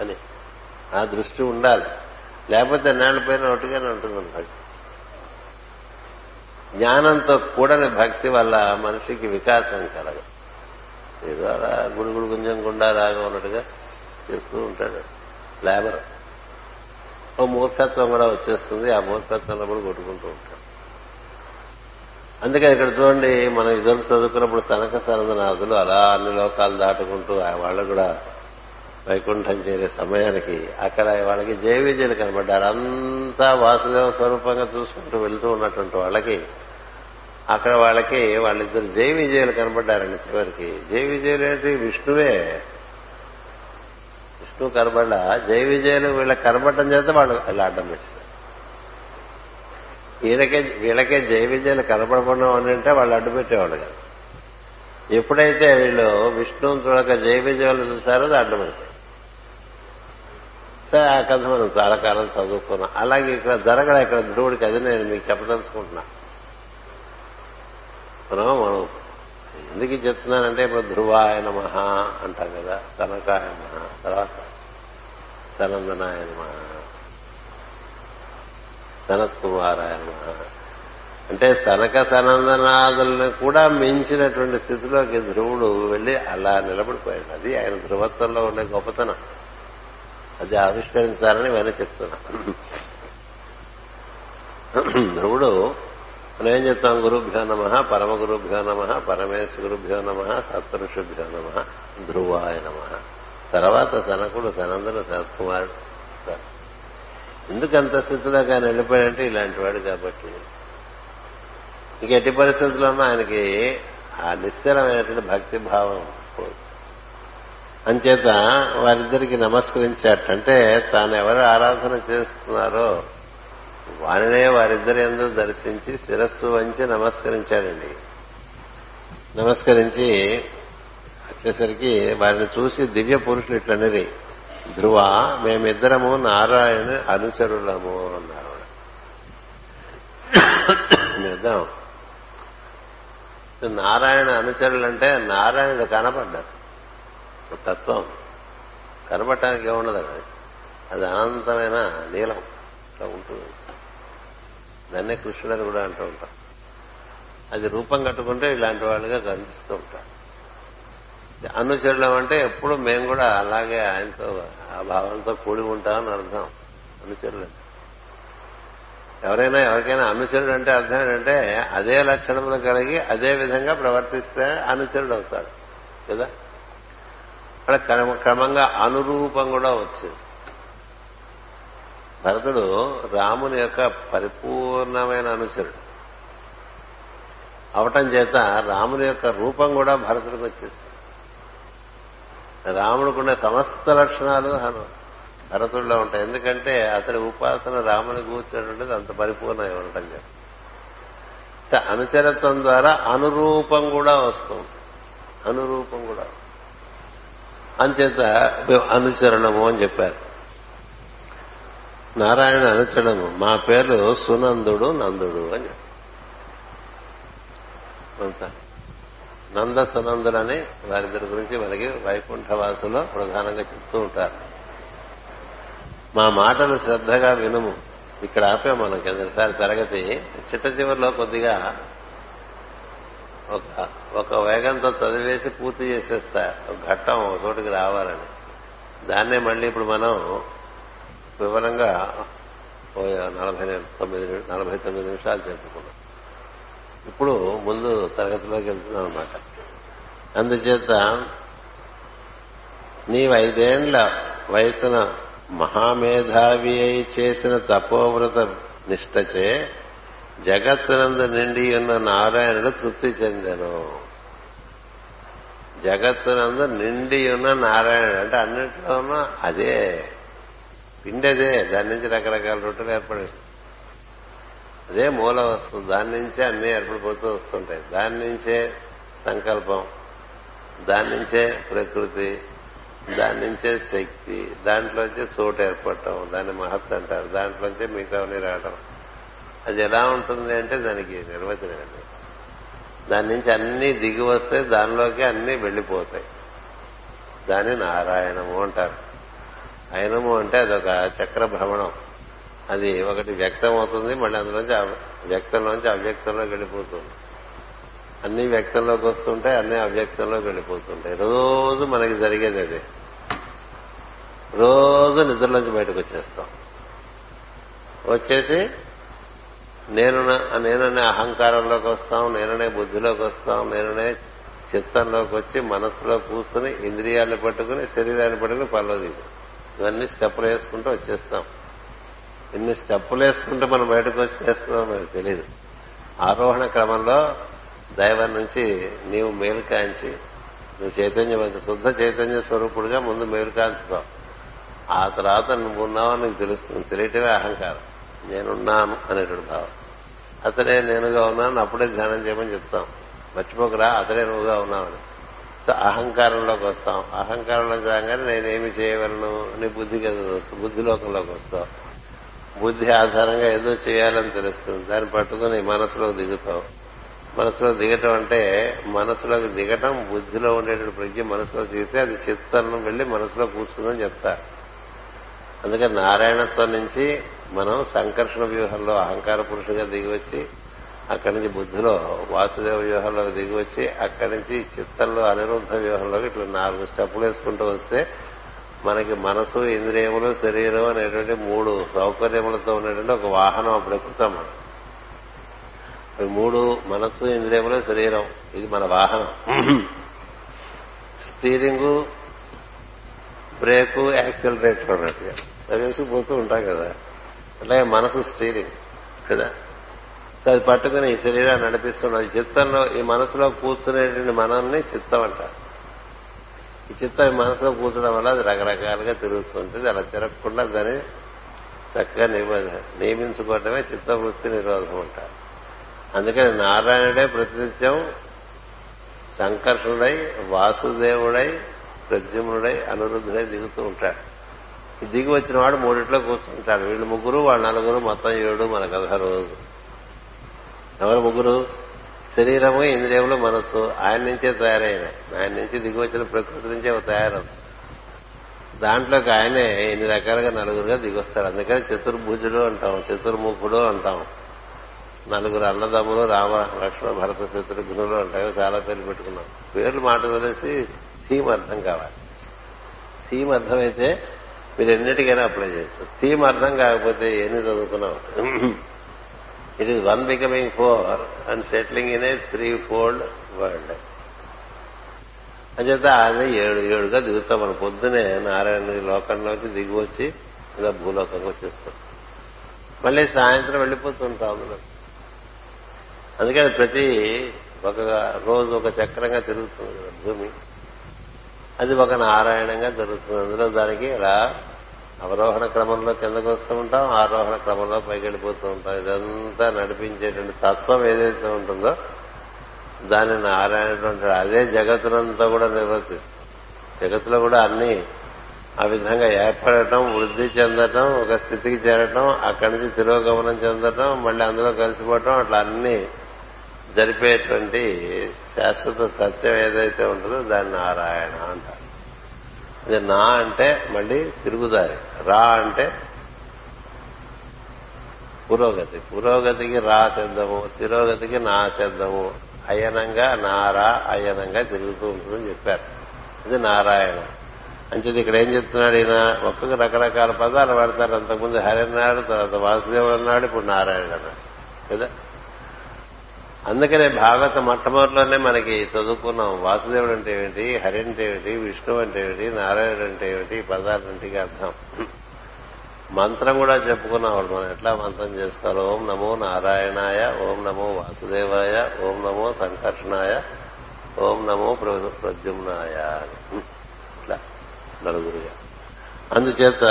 అని. ఆ దృష్టి ఉండాలి. లేకపోతే నాళ్ళ పైన ఒకటిగానే ఉంటుంది భక్తి జ్ఞానంతో కూడని భక్తి వల్ల మనిషికి వికాసం కలగదు. ఏదో అలా గుడుగుడు గుంజం గుండా రాగా ఉన్నట్టుగా చేస్తూ ఉంటాడు. లేబర్. ఓ మూర్ఖత్వం కూడా వచ్చేస్తుంది. ఆ మూర్ఖత్వంలో కూడా కొట్టుకుంటూ ఉంటాడు. అందుకని ఇక్కడ చూడండి మనం ఇద్దరు చదువుకున్నప్పుడు సనక సనందనాథులు అలా అన్ని లోకాలు దాటుకుంటూ వాళ్ళు కూడా వైకుంఠం చేరే సమయానికి అక్కడ వాళ్ళకి జయ విజయులు కనబడ్డారు. అంతా వాసుదేవ స్వరూపంగా చూసుకుంటూ వెళ్తూ ఉన్నటువంటి వాళ్ళకి అక్కడ వాళ్ళకి వాళ్ళిద్దరు జయ విజయులు కనబడ్డారండి చివరికి. జయ విజయులు ఏంటి? విష్ణువే. విష్ణు కనబడ జయ విజయలు వీళ్ళకి కనబడటం చేత వాళ్ళు ఇలా అడ్డం పెట్టారు ఈయనకే వీళ్ళకే జయ విజయాలు కనపడకుండా అంటే వాళ్ళు అడ్డు పెట్టేవాళ్ళు కదా. ఎప్పుడైతే వీళ్ళు విష్ణువుని చూడక జయ విజయాలు చూసారో అది అడ్డు సరే ఆ కథ మనం చాలా కాలం చదువుకున్నాం. అలాగే ఇక్కడ జరగడ ఇక్కడ ధ్రువుడికి అది నేను మీకు చెప్పదలుచుకుంటున్నా. మనం మనం ఎందుకు చెప్తున్నానంటే ఇప్పుడు ధ్రువాయ నమ అంటాం కదా సనకాయ నమ తర్వాత సనందనాయ నమ సనత్ కుమారాయ నమ. అంటే సనక సనందనాదులను కూడా మించినటువంటి స్థితిలోకి ధ్రువుడు వెళ్ళి అలా నిలబడిపోయాడు. అది ఆయన ధ్రువత్వంలో ఉండే గొప్పతనం. అది ఆవిష్కరించాలని ఇవన్నీ చెప్తున్నా. ధ్రువుడు మనం ఏం చెప్తాం? గురుభ్యో నమ పరమ గురుభ్యో నమ పరమేశ్ గురుభ్యో నమ సత్పురుషుభ్యో నమ ధ్రువాయ నమ. తర్వాత సనకుడు సనందన సత్కుమారుడు ఎందుకు అంత స్థితిలోకి ఆయన వెళ్ళిపోయాడంటే ఇలాంటి వాడు కాబట్టి. ఇంకెట్టి పరిస్థితుల్లోనూ ఆయనకి ఆ నిశ్చలమైనటువంటి భక్తి భావం పోదు. అంచేత వారిద్దరికి నమస్కరించాటంటే తాను ఎవరు ఆరాధన చేస్తున్నారో వారినే వారిద్దరి ఎందు దర్శించి శిరస్సు వంచి నమస్కరించాడండి. నమస్కరించి వచ్చేసరికి వారిని చూసి దివ్య పురుషులు ఇట్లనేది ధ్రువ మేమిద్దరము నారాయణ అనుచరులము అన్నారు. మేమిద్దరం. నారాయణ అనుచరులంటే నారాయణుడు కనపడ్డారు తత్వం. కనపడటానికి ఏముండదు అది. అది అనంతమైన నీలం ఉంటుంది. దాన్నే కృష్ణుడని కూడా అంటూ ఉంటాం అది రూపం కట్టుకుంటే ఇలాంటి వాళ్ళుగా కనిపిస్తూ ఉంటారు. అనుచరులం అంటే ఎప్పుడు మేము కూడా అలాగే ఆయనతో ఆ భావంతో కూడి ఉంటామని అర్థం. అనుచరులు. ఎవరైనా ఎవరికైనా అనుచరుడు అంటే అర్థం ఏంటంటే అదే లక్షణములు కలిగి అదే విధంగా ప్రవర్తిస్తే అనుచరుడు అవుతాడు. కదా? అక్కడ క్రమంగా అనురూపం కూడా వచ్చేది. భరతుడు రాముని యొక్క పరిపూర్ణమైన అనుచరుడు. అవటం చేత రాముని యొక్క రూపం కూడా భరతుడికి వచ్చేసి రాముడికున్న సమస్త లక్షణాలు భరతుడిలో ఉంటాయి. ఎందుకంటే అతడి ఉపాసన రాముని కూర్చున్నటువంటిది అంత పరిపూర్ణమై ఉండటం చేత. అనుచరత్వం ద్వారా అనురూపం కూడా వస్తుంది అనురూపం కూడా అంచేత అనుచరణము అని చెప్పారు. నారాయణ అనుచరణము. మా పేర్లు సునందుడు నందుడు అని చెప్పారు. నంద సునందులని వారిద్దరి గురించి మనకి వైకుంఠవాసులో ప్రధానంగా చెప్తూ ఉంటారు. మా మాటలు శ్రద్ధగా వినుము. ఇక్కడ ఆపే మనం కిందసారి తరగతి. చిట్ట చివరిలో కొద్దిగా ఒక ఒక వేగంతో చదివేసి పూర్తి చేసేస్తా. ఒక ఘట్టం ఒక చోటుకి రావాలని. దాన్నే మళ్ళీ ఇప్పుడు మనం వివరంగా నలభై తొమ్మిది నలభై తొమ్మిది నిమిషాలు చెప్పుకున్నాం. ఇప్పుడు ముందు తరగతిలోకి వెళ్తున్నాం అనమాట అందుచేత నీవు ఐదేండ్ల వయసున మహామేధావి అయి చేసిన తపోవ్రత నిష్టచే జగత్తునందు నిండి ఉన్న నారాయణుడు తృప్తి చెందెను. జగత్తునందు నిండి ఉన్న నారాయణుడు. అంటే అన్నింటిలోనూ అదే. పిండి అదే దాని నుంచి రకరకాల రొట్టెలు ఏర్పడి అదే మూల వస్తుంది దాని నుంచే అన్ని ఏర్పడిపోతూ వస్తుంటాయి. దాని నుంచే సంకల్పం. దాని నుంచే ప్రకృతి. దాని నుంచే శక్తి. దాంట్లోంచే చోటు ఏర్పడటం. దాన్ని మహత్ అంటారు. దాంట్లోంచే మిగతావన్నీ రావడం అది ఎలా ఉంటుంది అంటే దానికి నిర్వచనం అండి దాని నుంచి అన్ని దిగి వస్తే దానిలోకి అన్ని వెళ్ళిపోతాయి. దాన్ని నారాయణము అంటారు. అయనము అంటే అదొక చక్ర భ్రమణం అది ఒకటి వ్యక్తం అవుతుంది మళ్ళీ అందులోంచి వ్యక్తంలోంచి అవ్యక్తంలోకి వెళ్ళిపోతుంది. అన్ని వ్యక్తంలోకి వస్తుంటాయి అన్ని అవ్యక్తంలోకి వెళ్ళిపోతుంటాయి. రోజు మనకి జరిగేది అదే. రోజు నిద్రలోంచి బయటకు వచ్చేస్తాం. వచ్చేసి నేను నేననే అహంకారంలోకి వస్తాం నేననే బుద్ధిలోకి వస్తాం నేననే చిత్తంలోకి వచ్చి మనసులో కూర్చుని ఇంద్రియాలను పట్టుకుని శరీరాన్ని పట్టుకుని పనిలో ఇవన్నీ స్టెప్పులు వేసుకుంటూ వచ్చేస్తాం. ఇన్ని స్టెప్పులు వేసుకుంటే మనం బయటకు వచ్చేస్తున్నాం మనకు తెలియదు ఆరోహణ క్రమంలో దైవం నుంచి నీవు మేలు కాంచి నువ్వు చైతన్యవంత శుద్ధ చైతన్య స్వరూపుడుగా ముందు మేలు కాంచుతావు ఆ తర్వాత నువ్వు ఉన్నావని నీకు తెలుస్తుంది. తెలియటమే అహంకారం. నేనున్నాను అనేటువంటి భావం. అతడే నేనుగా ఉన్నాను అప్పుడే ధ్యానం చేయమని చెప్తాం. మర్చిపోకరా అతడే నువ్వుగా ఉన్నావని. సో అహంకారంలోకి వస్తాం. అహంకారంలోకి రాగానే నేనేమి చేయగలను? నీ బుద్ధికి ఎదురు బుద్ధి బుద్ధిలోకంలోకి వస్తావు. బుద్ధి ఆధారంగా ఏదో చేయాలని తెలుస్తుంది. దాన్ని పట్టుకుని మనసులోకి దిగుతాం మనసులో దిగటం అంటే మనసులోకి దిగటం బుద్ధిలో ఉండేటువంటి ప్రజ్ఞ మనసులో దిగితే అది చిత్తం వెళ్ళి మనసులో కూర్చుందని చెప్తారు. అందుకని నారాయణత్వం నుంచి మనం సంకర్షణ వ్యూహంలో అహంకార పురుషుగా దిగివచ్చి అక్కడి నుంచి బుద్ధిలో వాసుదేవ వ్యూహంలోకి దిగివచ్చి అక్కడి నుంచి చిత్తంలో అనిరుద్ధ వ్యూహంలోకి ఇట్లా నాలుగు స్టెప్పులు వేసుకుంటూ వస్తే మనకి మనసు ఇంద్రియములు శరీరం అనేటువంటి మూడు సౌకర్యములతో ఉన్నటువంటి ఒక వాహనం అప్పుడు ఎక్కుతాం మనం. మూడు మనస్సు ఇంద్రియములు శరీరం ఇది మన వాహనం. స్టీరింగు బ్రేకు యాక్సిలరేటర్ అన్నట్టుగా. వేసుకుపోతూ ఉంటాం కదా. అలాగే మనసు స్టీరింగ్ కదా. అది పట్టుకుని ఈ శరీరాన్ని నడిపిస్తున్నది చిత్తంలో ఈ మనసులో కూర్చునేటువంటి మనల్ని చిత్తం అంటారు. ఈ చిత్తం ఈ మనసులో కూర్చడం వల్ల అది రకరకాలుగా తిరుగుతుంటుంది. అలా తిరగకుండా దాన్ని చక్కగా నియమించుకోవటమే చిత్తవృత్తి నిరోధం అంటారు. అందుకని నారాయణుడే ప్రతినిత్యం సంకర్షుడై వాసుదేవుడై ప్రద్యుమ్నుడై అనురుద్ధుడై దిగుతూ ఉంటాడు. దిగి వచ్చిన వాడు మూడిట్లో కూర్చుంటాడు. వీళ్ళు ముగ్గురు వాళ్ళ నలుగురు మొత్తం ఏడు మన కథ రోజు. ఎవరు ముగ్గురు? శరీరము ఇంద్రియములు మనస్సు. ఆయన నుంచే తయారైన. ఆయన నుంచి దిగి వచ్చిన ప్రకృతి నుంచే తయారవుతుంది దాంట్లోకి ఆయనే ఎన్ని రకాలుగా నలుగురుగా దిగొస్తాడు. అందుకని చతుర్భుజుడు అంటాం చతుర్ముఖుడు అంటాం. నలుగురు అన్నదమ్ములు రామ లక్ష్మణ భరత శత్రుఘ్నులు అంటాయో. చాలా పేర్లు పెట్టుకున్నాం. పేర్లు మాట వదిలేసి థీమ్ అర్థం కావాలి. థీమ్ అర్థమైతే మీరు ఎన్నిటికైనా అప్లై చేస్తారు. థీమ్ అర్థం కాకపోతే ఎన్ని చదువుకున్నాం it is one becoming four and settling in a threefold world అంచేత అది ఏడు ఏడుగా దిగుతాం మనం. పొద్దునే నారాయణ లోకంలోకి దిగి వచ్చి ఇలా భూలోకంకి వచ్చేస్తాం. మళ్ళీ సాయంత్రం వెళ్ళిపోతుంటాం అందులో అందుకని ప్రతి ఒక రోజు ఒక చక్రంగా తిరుగుతుంది కదా భూమి. అది ఒక నారాయణంగా జరుగుతుంది. అందులో దానికి ఇలా అవరోహణ క్రమంలో కిందకు వస్తూ ఉంటాం ఆరోహణ క్రమంలో పైకి వెళ్ళిపోతూ ఉంటాం. ఇదంతా నడిపించేటువంటి తత్వం ఏదైతే ఉంటుందో దాన్ని నారాయణుడు అంటాడు అదే జగత్తునంతా కూడా నిర్వర్తిస్తుంది. జగత్తులో కూడా అన్ని ఆ విధంగా ఏర్పడటం వృద్ధి చెందటం ఒక స్థితికి చేరటం అక్కడి నుంచి తిరోగమనం చెందటం మళ్ళీ అందులో కలిసిపోవటం అట్లా అన్ని జరిపేటువంటి శాశ్వత సత్యం ఏదైతే ఉంటుందో దాన్ని నారాయణ అంటారు. ఇది నా అంటే మళ్ళీ తిరుగుదారి. రా అంటే పురోగతి. పురోగతికి రా శబ్దము తిరోగతికి నా శబ్దము. అయనంగా నారా అయనంగా తిరుగుతూ ఉంటుందని చెప్పారు. ఇది నారాయణ. అంచేది ఇక్కడ ఏం చెప్తున్నాడు ఈయన? ఒక్కొక్క రకరకాల పదాలు వాడతారు. అంతకుముందు హరి అన్నాడు తర్వాత వాసుదేవుడు అన్నాడు ఇప్పుడు నారాయణ అన్నాడు. కదా? అందుకనే భాగవత మొట్టమొదటిలోనే మనకి చదువుకున్నాం. వాసుదేవుడు అంటే ఏమిటి? హరి అంటే ఏమిటి? విష్ణువు అంటే ఏమిటి? నారాయణుడు అంటే ఏమిటి? పదార్థం అంటే అర్థం. మంత్రం కూడా చెప్పుకున్నాం మనం ఎట్లా మంత్రం చేసుకోవాలి? ఓం నమో నారాయణాయ ఓం నమో వాసుదేవాయ ఓం నమో సంకర్షణాయ ఓం నమో ప్రద్యుమ్నాయ ఇట్లా నలుగురుగా. అందుచేత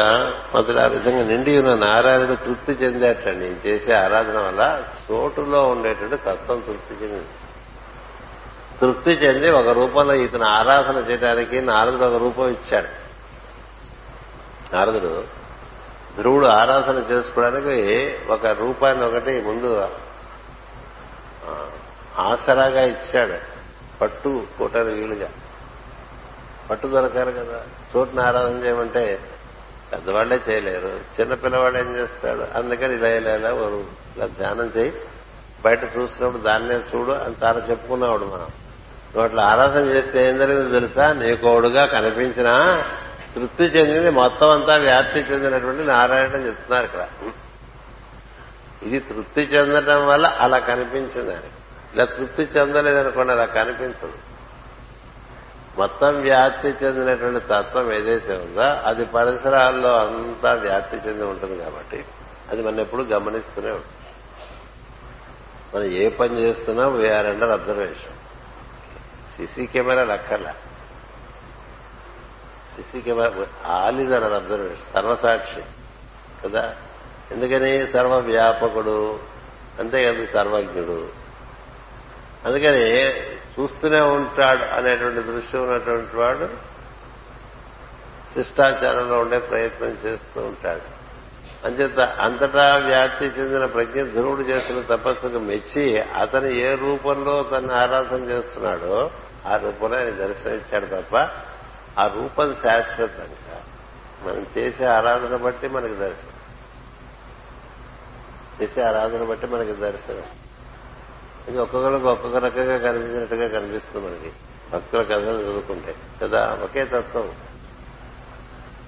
అతడు ఆ విధంగా నిండి ఉన్న నారాయణుడు తృప్తి చెందేటండి. చేసే ఆరాధన వల్ల చోటులో ఉండేటట్టు తత్వం తృప్తి చెందింది తృప్తి చెంది ఒక రూపంలో ఇతను ఆరాధన చేయడానికి నారదుడు ఒక రూపం ఇచ్చాడు. నారదుడు ధ్రువుడు ఆరాధన చేసుకోవడానికి ఒక రూపాన్ని ఒకటి ముందు ఆసరాగా ఇచ్చాడు. పట్టు కోటరు వీలుగా. పట్టు దొరకారు కదా. చోటుని ఆరాధన చేయమంటే పెద్దవాళ్ళే చేయలేరు. చిన్న పిల్లవాడు ఏం చేస్తాడు? అందుకని ఇలా ఇలా ఇలా ఇలా ధ్యానం చేయి. బయట చూసినప్పుడు దాన్నే చూడు అని చాలా చెప్పుకున్నాడు మనం. నువ్వు అట్లా ఆరాధన చేస్తే ఏం జరిగిందో తెలుసా? నీకోడుగా కనిపించినా తృప్తి చెందింది మొత్తం అంతా వ్యాప్తి చెందినటువంటి నారాయణ చెప్తున్నారు ఇక్కడ. ఇది తృప్తి చెందడం వల్ల అలా కనిపించింది అని ఇలా తృప్తి చెందలేదనుకోండి అలా కనిపించదు. మొత్తం వ్యాప్తి చెందినటువంటి తత్వం ఏదైతే ఉందో అది పరిసరాల్లో అంతా వ్యాప్తి చెంది ఉంటుంది కాబట్టి అది మనం ఎప్పుడు గమనిస్తూనే ఉంటుంది మనం ఏ పని చేస్తున్నా we are under observation CC camera లక్కర్లా CC camera all is under observation సర్వసాక్షి కదా? ఎందుకని? సర్వ వ్యాపకుడు అంతేకాదు సర్వజ్ఞుడు. అందుకని చూస్తూనే ఉంటాడు అనేటువంటి దృశ్యం ఉన్నటువంటి వాడు శిష్టాచారంలో ఉండే ప్రయత్నం చేస్తూ ఉంటాడు. అంచేత అంతటా వ్యాప్తి చెందిన ప్రజ్ఞ ధ్రువుడు చేసిన తపస్సుకు మెచ్చి అతను ఏ రూపంలో తను ఆరాధన చేస్తున్నాడో ఆ రూపంలో ఆయన దర్శనమిచ్చాడు తప్ప ఆ రూపం శాశ్వతంగా మనం చేసే ఆరాధన బట్టి మనకి దర్శనం. చేసే ఆరాధన బట్టి మనకి దర్శనం. ఇది ఒక్కొక్కరికి ఒక్కొక్క రకంగా కనిపించినట్టుగా కనిపిస్తుంది మనకి. భక్తుల కథలు చదువుకుంటే. కదా? ఒకే తత్వం.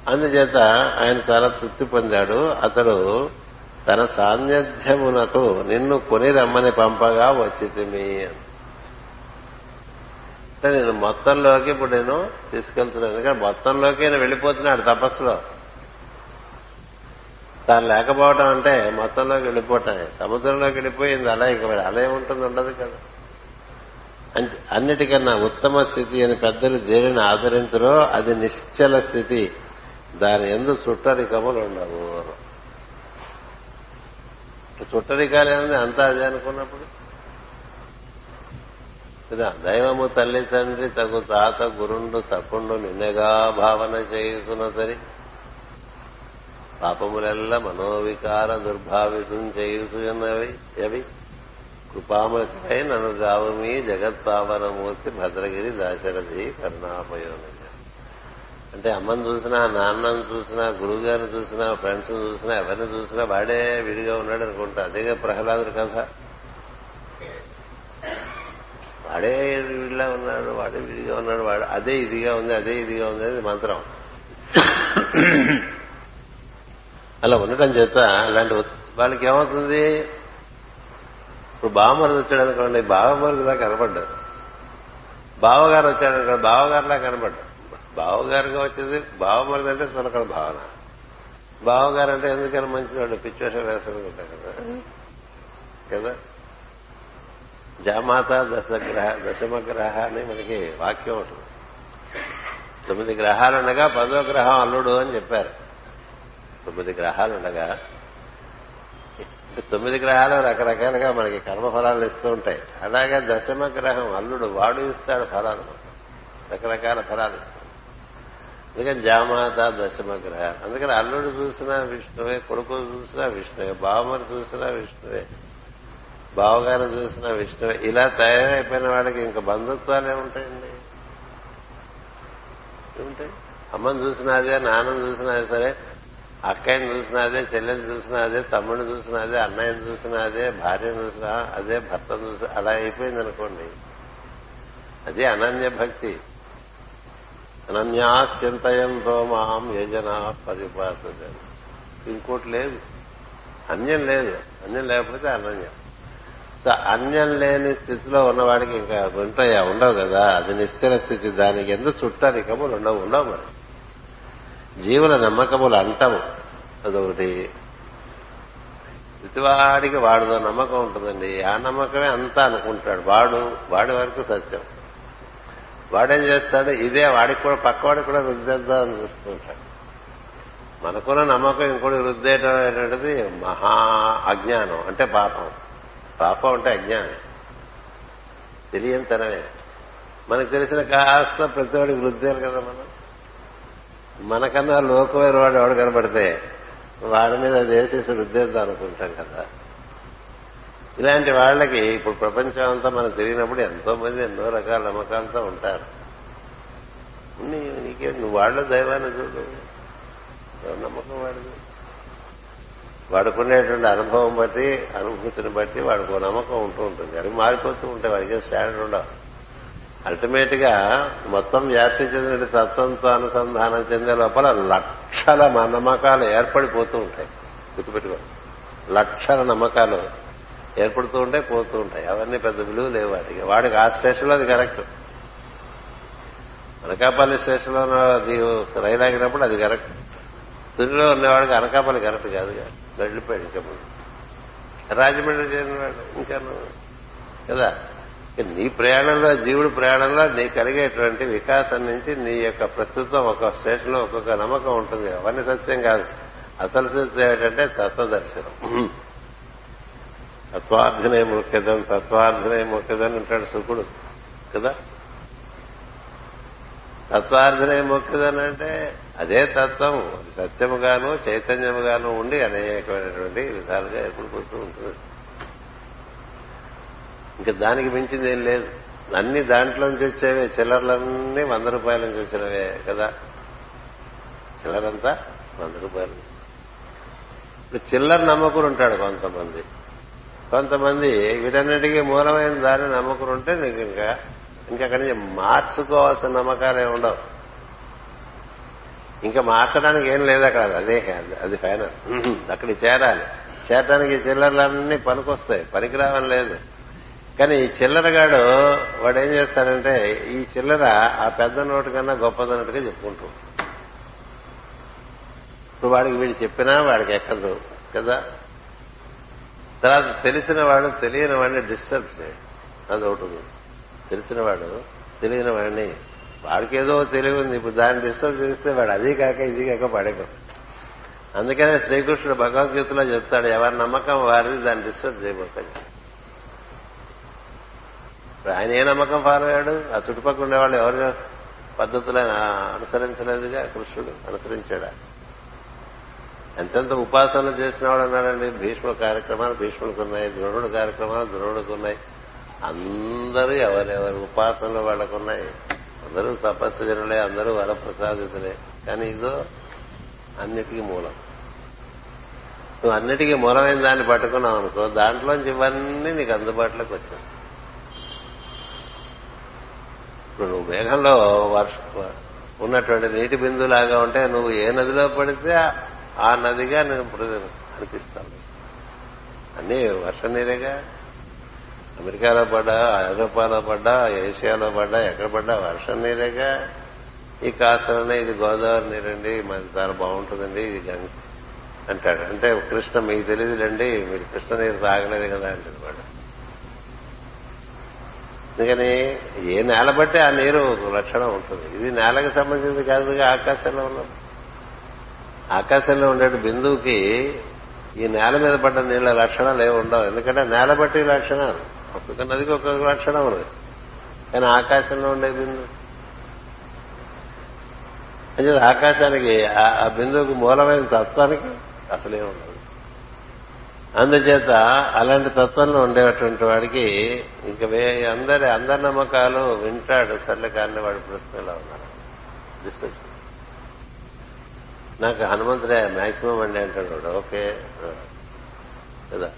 అందుచేత ఆయన చాలా తృప్తి పొందాడు. అతడు తన సాన్నిధ్యమునకు నిన్ను కొని రమ్మని పంపగా వచ్చితిమి అంటే నేను మొత్తంలోకి ఇప్పుడు నేను తీసుకెళ్తున్నాను. ఎందుకంటే మొత్తంలోకి నేను వెళ్ళిపోతున్నాడు తపస్సులో. తాను లేకపోవటం అంటే మొత్తంలోకి వెళ్ళిపోవటమే సముద్రంలోకి వెళ్ళిపోయింది అలా ఇక అలా ఏముంటుంది? ఉండదు కదా. అన్నిటికన్నా ఉత్తమ స్థితి అని పెద్దలు దేనిని ఆదరించరో అది నిశ్చల స్థితి. దాని ఎందు చుట్టరికములు ఉండవు. చుట్టరికాలేముంది అంతా అదే అనుకున్నప్పుడు. కదా దైవము తల్లి తండ్రి తగు తాత గురుండు సకుండు నిన్నగా భావన చేయుతున్నతరి పాపములెల్ల మనోవికార దుర్భావితం చేయుతున్నవి అవి కృపామృతిపై నన్ను గావమి జగత్పావనమూర్తి భద్రగిరి దాశరథి కరుణాపయోని అంటే అమ్మని చూసినా నాన్నని చూసినా గురువు గారిని చూసినా ఫ్రెండ్స్ చూసినా ఎవరిని చూసినా వాడే విడిగా ఉన్నాడు అనుకుంటా. అదేగా ప్రహ్లాదుడు కథ. వాడే విడిలా ఉన్నాడు వాడే విడిగా ఉన్నాడు వాడు అదే ఇదిగా ఉంది అదే ఇదిగా ఉంది అది మంత్రం. అలా ఉండటం చేత అలాంటి వాళ్ళకి ఏమవుతుంది? ఇప్పుడు బావమరుది వచ్చాడు అనుకోండి బావమరుదిలా కనపడ్డారు. బావగారు వచ్చాడు అనుకోండి బావగారులా కనపడ్డారు. బావగారుగా వచ్చేది బావమరుది అంటే సునకడ భావన. బావగారు అంటే ఎందుకని మంచివాడు పిచ్చివేషం వేసుకుంటా కదా. కదా? జామాత దశగ్రహ దశమగ్రహ అని మనకి వాక్యం ఉంటుంది. తొమ్మిది గ్రహాలు ఉండగా పదో గ్రహం అల్లుడు అని చెప్పారు. తొమ్మిది గ్రహాలు ఉండగా తొమ్మిది గ్రహాలు రకరకాలుగా మనకి కర్మఫలాలు ఇస్తూ ఉంటాయి. అలాగే దశమ గ్రహం అల్లుడు వాడు ఇస్తాడు ఫలాలు. రకరకాల ఫలాలు ఇస్తాడు. అందుకని జామాత దశమ గ్రహ. అందుకని అల్లుడు చూసినా విష్ణువే కొడుకు చూసినా విష్ణువే బావమని చూసినా విష్ణువే బావగారు చూసినా విష్ణువే. ఇలా తయారైపోయిన వాడికి ఇంకా బంధుత్వాలు ఏముంటాయండి ఏముంటాయి? అమ్మని చూసినా అదే నాన్నని చూసినా సరే అక్కయ్యని చూసినా అదే చెల్లెని చూసినా అదే తమ్ముడిని చూసినా అదే అన్నయ్యని చూసినా అదే భార్యను చూసినా అదే భర్తను చూసినా అలా అయిపోయింది అనుకోండి అదే అనన్య భక్తి. అనన్యాశ్చింతయంతో మాం యజన పరిపాస ఇంకోటి లేదు. అన్యం లేదు. అన్యం లేకపోతే అనన్యం. సో అన్యం లేని స్థితిలో ఉన్నవాడికి ఇంకా ఉంటాయా? ఉండవు కదా. అది నిశ్చల స్థితి. దానికి ఎందుకు చుట్టానికములు ఉండవు ఉండవు మరి. జీవుల నమ్మకములు అంటాము. అదొకటి. ప్రతివాడికి వాడిదో నమ్మకం ఉంటుందండి. ఆ నమ్మకమే అంతా అనుకుంటాడు. వాడు వాడి వరకు సత్యం. వాడేం చేస్తాడు? ఇదే వాడికి కూడా పక్కవాడికి కూడా రుద్దేద్దాం అని చూస్తుంటాడు మనకున్న నమ్మకం ఇంకోటి రుద్దేయటం అనేటువంటిది మహా అజ్ఞానం అంటే పాపం. పాపం అంటే అజ్ఞానం. తెలియనితనమే మనకు తెలిసిన కాస్త ప్రతివాడికి రుద్దారు కదా మనం. మనకన్నా లోకమైన వాడు ఎవడు కనబడితే వాడి మీద దేశేసి రుద్దేద్దాం అనుకుంటాం కదా. ఇలాంటి వాళ్ళకి ఇప్పుడు ప్రపంచం అంతా మనకు తిరిగినప్పుడు ఎంతో మంది ఎన్నో రకాల నమ్మకాలతో ఉంటారు. నీకే నువ్వు వాళ్ళ దైవాన్ని చూడు. నమ్మకం వాడిది? వాడుకునేటువంటి అనుభవం బట్టి అనుభూతిని బట్టి వాడికి నమ్మకం ఉంటూ ఉంటుంది. అది మారిపోతూ ఉంటాయి వాడికి స్టాండర్డ్ ఉండవు. అల్టిమేట్గా మొత్తం వ్యాప్తి చెందిన తత్వంతో అనుసంధానం చెందే లోపల లక్షల నమ్మకాలు ఏర్పడిపోతూ ఉంటాయి. గుర్తుపెట్టుకో లక్షల నమ్మకాలు ఏర్పడుతూ ఉంటాయి పోతూ ఉంటాయి. అవన్నీ పెద్ద విలువ లేవు వాటికి. వాడికి ఆ స్టేషన్లో అది కరెక్ట్. అనకాపల్లి స్టేషన్లో అది రైలు ఆగినప్పుడు అది కరెక్ట్. తుదిలో ఉన్నవాడికి అనకాపల్లి కరెక్ట్ కాదు వెళ్ళిపోయాడు ఇంకా రాజమండ్రి చేరినవాడు ఇంకా కదా. నీ ప్రయాణంలో జీవుడి ప్రయాణంలో నీ కలిగేటువంటి వికాసం నుంచి నీ యొక్క ప్రస్తుతం ఒక స్టేషన్లో ఒక్కొక్క నమ్మకం ఉంటుంది. అవన్నీ సత్యం కాదు. అసలు సత్యం ఏంటంటే తత్వదర్శనం. తత్వార్థనే ముఖ్యదం తత్వార్థనే ముఖ్యదని ఉంటాడు సుకుడు కదా? తత్వార్థనే ముఖ్యదని అంటే అదే తత్వం సత్యముగాను చైతన్యముగాను ఉండి అనేకమైనటువంటి విధాలుగా ఏర్పడిపోతూ ఉంటుంది. ఇంకా దానికి మించింది ఏం లేదు. అన్ని దాంట్లోంచి వచ్చేవే చిల్లర్లన్నీ వంద రూపాయల నుంచి వచ్చినవే కదా. చిల్లరంతా వంద రూపాయలు ఇప్పుడు చిల్లర నమ్మకుడు ఉంటాడు కొంతమంది. కొంతమంది వీటన్నిటికీ మూలమైన దాని నమ్మకుడు ఉంటే నీకు ఇంకా ఇంకా అక్కడి నుంచి మార్చుకోవాల్సిన నమ్మకాలే ఉండవు. ఇంకా మార్చడానికి ఏం లేదు అక్కడ. అదే అది ఫైనల్ అక్కడికి చేరాలి. చేరడానికి చిల్లర్లన్నీ పనికొస్తాయి. పనికిరావని లేదు. కానీ ఈ చిల్లరగాడు వాడు ఏం చేస్తాడంటే ఈ చిల్లర ఆ పెద్ద నోటు కన్నా గొప్పదన్నట్టుగా చెప్పుకుంటూ ఇప్పుడు వాడికి వీడు చెప్పినా వాడికి ఎక్కదు కదా? తర్వాత తెలిసిన వాడు తెలియని వాడిని డిస్టర్బ్ చేయడు. అది ఒకటి తెలిసిన వాడు తెలియని వాడిని వాడికి ఏదో తెలివి ఉంది. ఇప్పుడు దాన్ని డిస్టర్బ్ చేస్తే వాడు అది కాక ఇది కాక పడేకూడదు అందుకనే శ్రీకృష్ణుడు భగవద్గీతలో చెప్తాడు ఎవరి నమ్మకం వారిది దాన్ని డిస్టర్బ్ చేయబోతాడు. ఇప్పుడు ఆయన ఏ నమ్మకం ఫాలో అయ్యాడు ఆ చుట్టుపక్కల ఉండేవాళ్ళు ఎవరు పద్ధతులను అనుసరించలేదుగా? కృష్ణుడు అనుసరించాడు? ఎంతెంత ఉపాసనలు చేసిన వాడు అన్నారండి భీష్మ కార్యక్రమాలు భీష్ముడికి ఉన్నాయి ద్రోణుడు కార్యక్రమాలు ద్రోణుడికి ఉన్నాయి. అందరూ ఎవరెవరు ఉపాసనలు వాళ్ళకున్నాయి అందరూ తపస్సు జనులే అందరూ వరప్రసాదితులే. కానీ ఇదో అన్నిటికీ మూలం. నువ్వు అన్నిటికీ మూలమైన దాన్ని పట్టుకున్నావు అనుకో దాంట్లోంచి ఇవన్నీ నీకు అందుబాటులోకి వచ్చేస్తాయి. ఇప్పుడు నువ్వు మేఘంలో వర్ష ఉన్నటువంటి నీటి బిందులాగా ఉంటే నువ్వు ఏ నదిలో పడితే ఆ నదిగా నేను అనిపిస్తాను. అన్నీ వర్ష నీరేగా. అమెరికాలో పడ్డా ఐరోపాలో పడ్డా ఏషియాలో పడ్డా ఎక్కడ పడ్డా వర్షం నీరేగా. ఈ కాసలనే ఇది గోదావరి నీరండి మాది చాలా బాగుంటుందండి ఇది గంగ అంటాడు. అంటే కృష్ణ మీకు తెలియదులేండి మీరు కృష్ణ నీరు తాగలేదు కదా అంటే వాడు. అందుకని ఏ నేల బట్టి ఆ నీరు లక్షణం ఉంటుంది. ఇది నేలకు సంబంధించి కాదుగా ఆకాశంలో ఉన్న ఆకాశంలో ఉండే బిందువుకి ఈ నేల మీద పడ్డ నీళ్ళ లక్షణాలు ఏమి ఉండవు. ఎందుకంటే నేల బట్టి లక్షణాలు. ఒక్కొక్క నదికి ఒక్కొక్క లక్షణం ఉంది కానీ ఆకాశంలో ఉండే బిందు అంటే ఆకాశానికి ఆ బిందువుకి మూలమైన తత్వానికి అసలే ఉండదు. అందుచేత అలాంటి తత్వంలో ఉండేటువంటి వాడికి ఇంక అందరి అందరి నమ్మకాలు వింటాడు సర్లే కానీ వాడి ప్రశ్నలో ఉన్నాడు. నాకు హనుమంతుడే మాక్సిమం అండి అంటాడు ఓకే. కదా.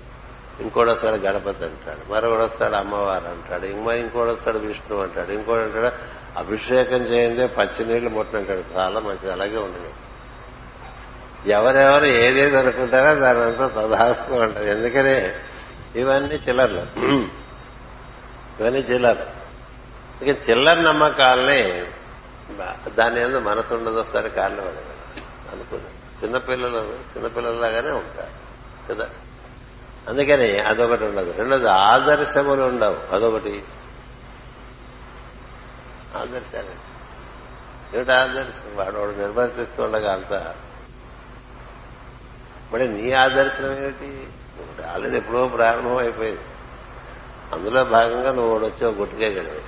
ఇంకోటి వస్తాడు గణపతి అంటాడు. మరొకడు వస్తాడు అమ్మవారు అంటాడు. ఇంకో ఇంకోటి వస్తాడు విష్ణు అంటాడు. ఇంకోటి అంటాడు అభిషేకం చేయందే పచ్చి నీళ్ళు ముట్టనంటాడు చాలా మంచిది. అలాగే ఉండదు ఎవరెవరు ఏదేది అనుకుంటారో దానంతా తదాస్తూ ఉంటారు ఎందుకనే? ఇవన్నీ చిల్లర్లు. ఇవన్నీ చిల్లర్లు. ఇక చిల్లర నమ్మకాలని దాని మీద మనసు ఉండదు ఒకసారి కారణం అనుకున్నాను చిన్నపిల్లలు చిన్నపిల్లలాగానే ఉంటారు. కదా? అందుకని అదొకటి ఉండదు. రెండోది ఆదర్శములు ఉండవు. అదొకటి. ఆదర్శాలు. ఏమిటి ఆదర్శం? వాడు వాడు నిర్వర్తిస్తుండగా అంతా మరి నీ ఆదర్శనం ఏమిటి? ఆల్రెడీ ఎప్పుడో ప్రారంభం అయిపోయింది. అందులో భాగంగా నువ్వు వాడు వచ్చావు గుట్టుకేయగలవు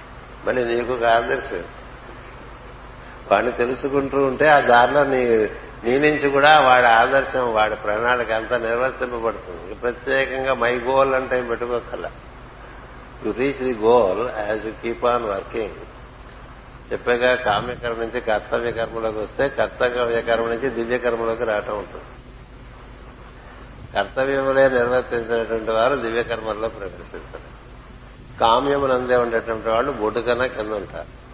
మళ్ళీ నీకు ఒక ఆదర్శం. వాడిని తెలుసుకుంటూ ఉంటే ఆ దారిలో నీ నీ నుంచి కూడా వాడి ఆదర్శం వాడి ప్రణాళిక అంతా నిర్వర్తింపబడుతుంది. ప్రత్యేకంగా మై గోల్ అంటే పెట్టుకోకల you reach the goal as you keep on working చెప్పేగా కామ్యకర్మ నుంచి కర్తవ్య కర్మలోకి వస్తే కర్తవ్య కర్మ నుంచి దివ్య కర్మలోకి రావటం ఉంటుంది. కర్తవ్యములే నిర్వర్తించినటువంటి వారు దివ్య కర్మల్లో ప్రవేశించరు. కామ్యమునందే ఉండేటువంటి వాళ్ళు బొడ్డుకన్నా కింద ఉంటారు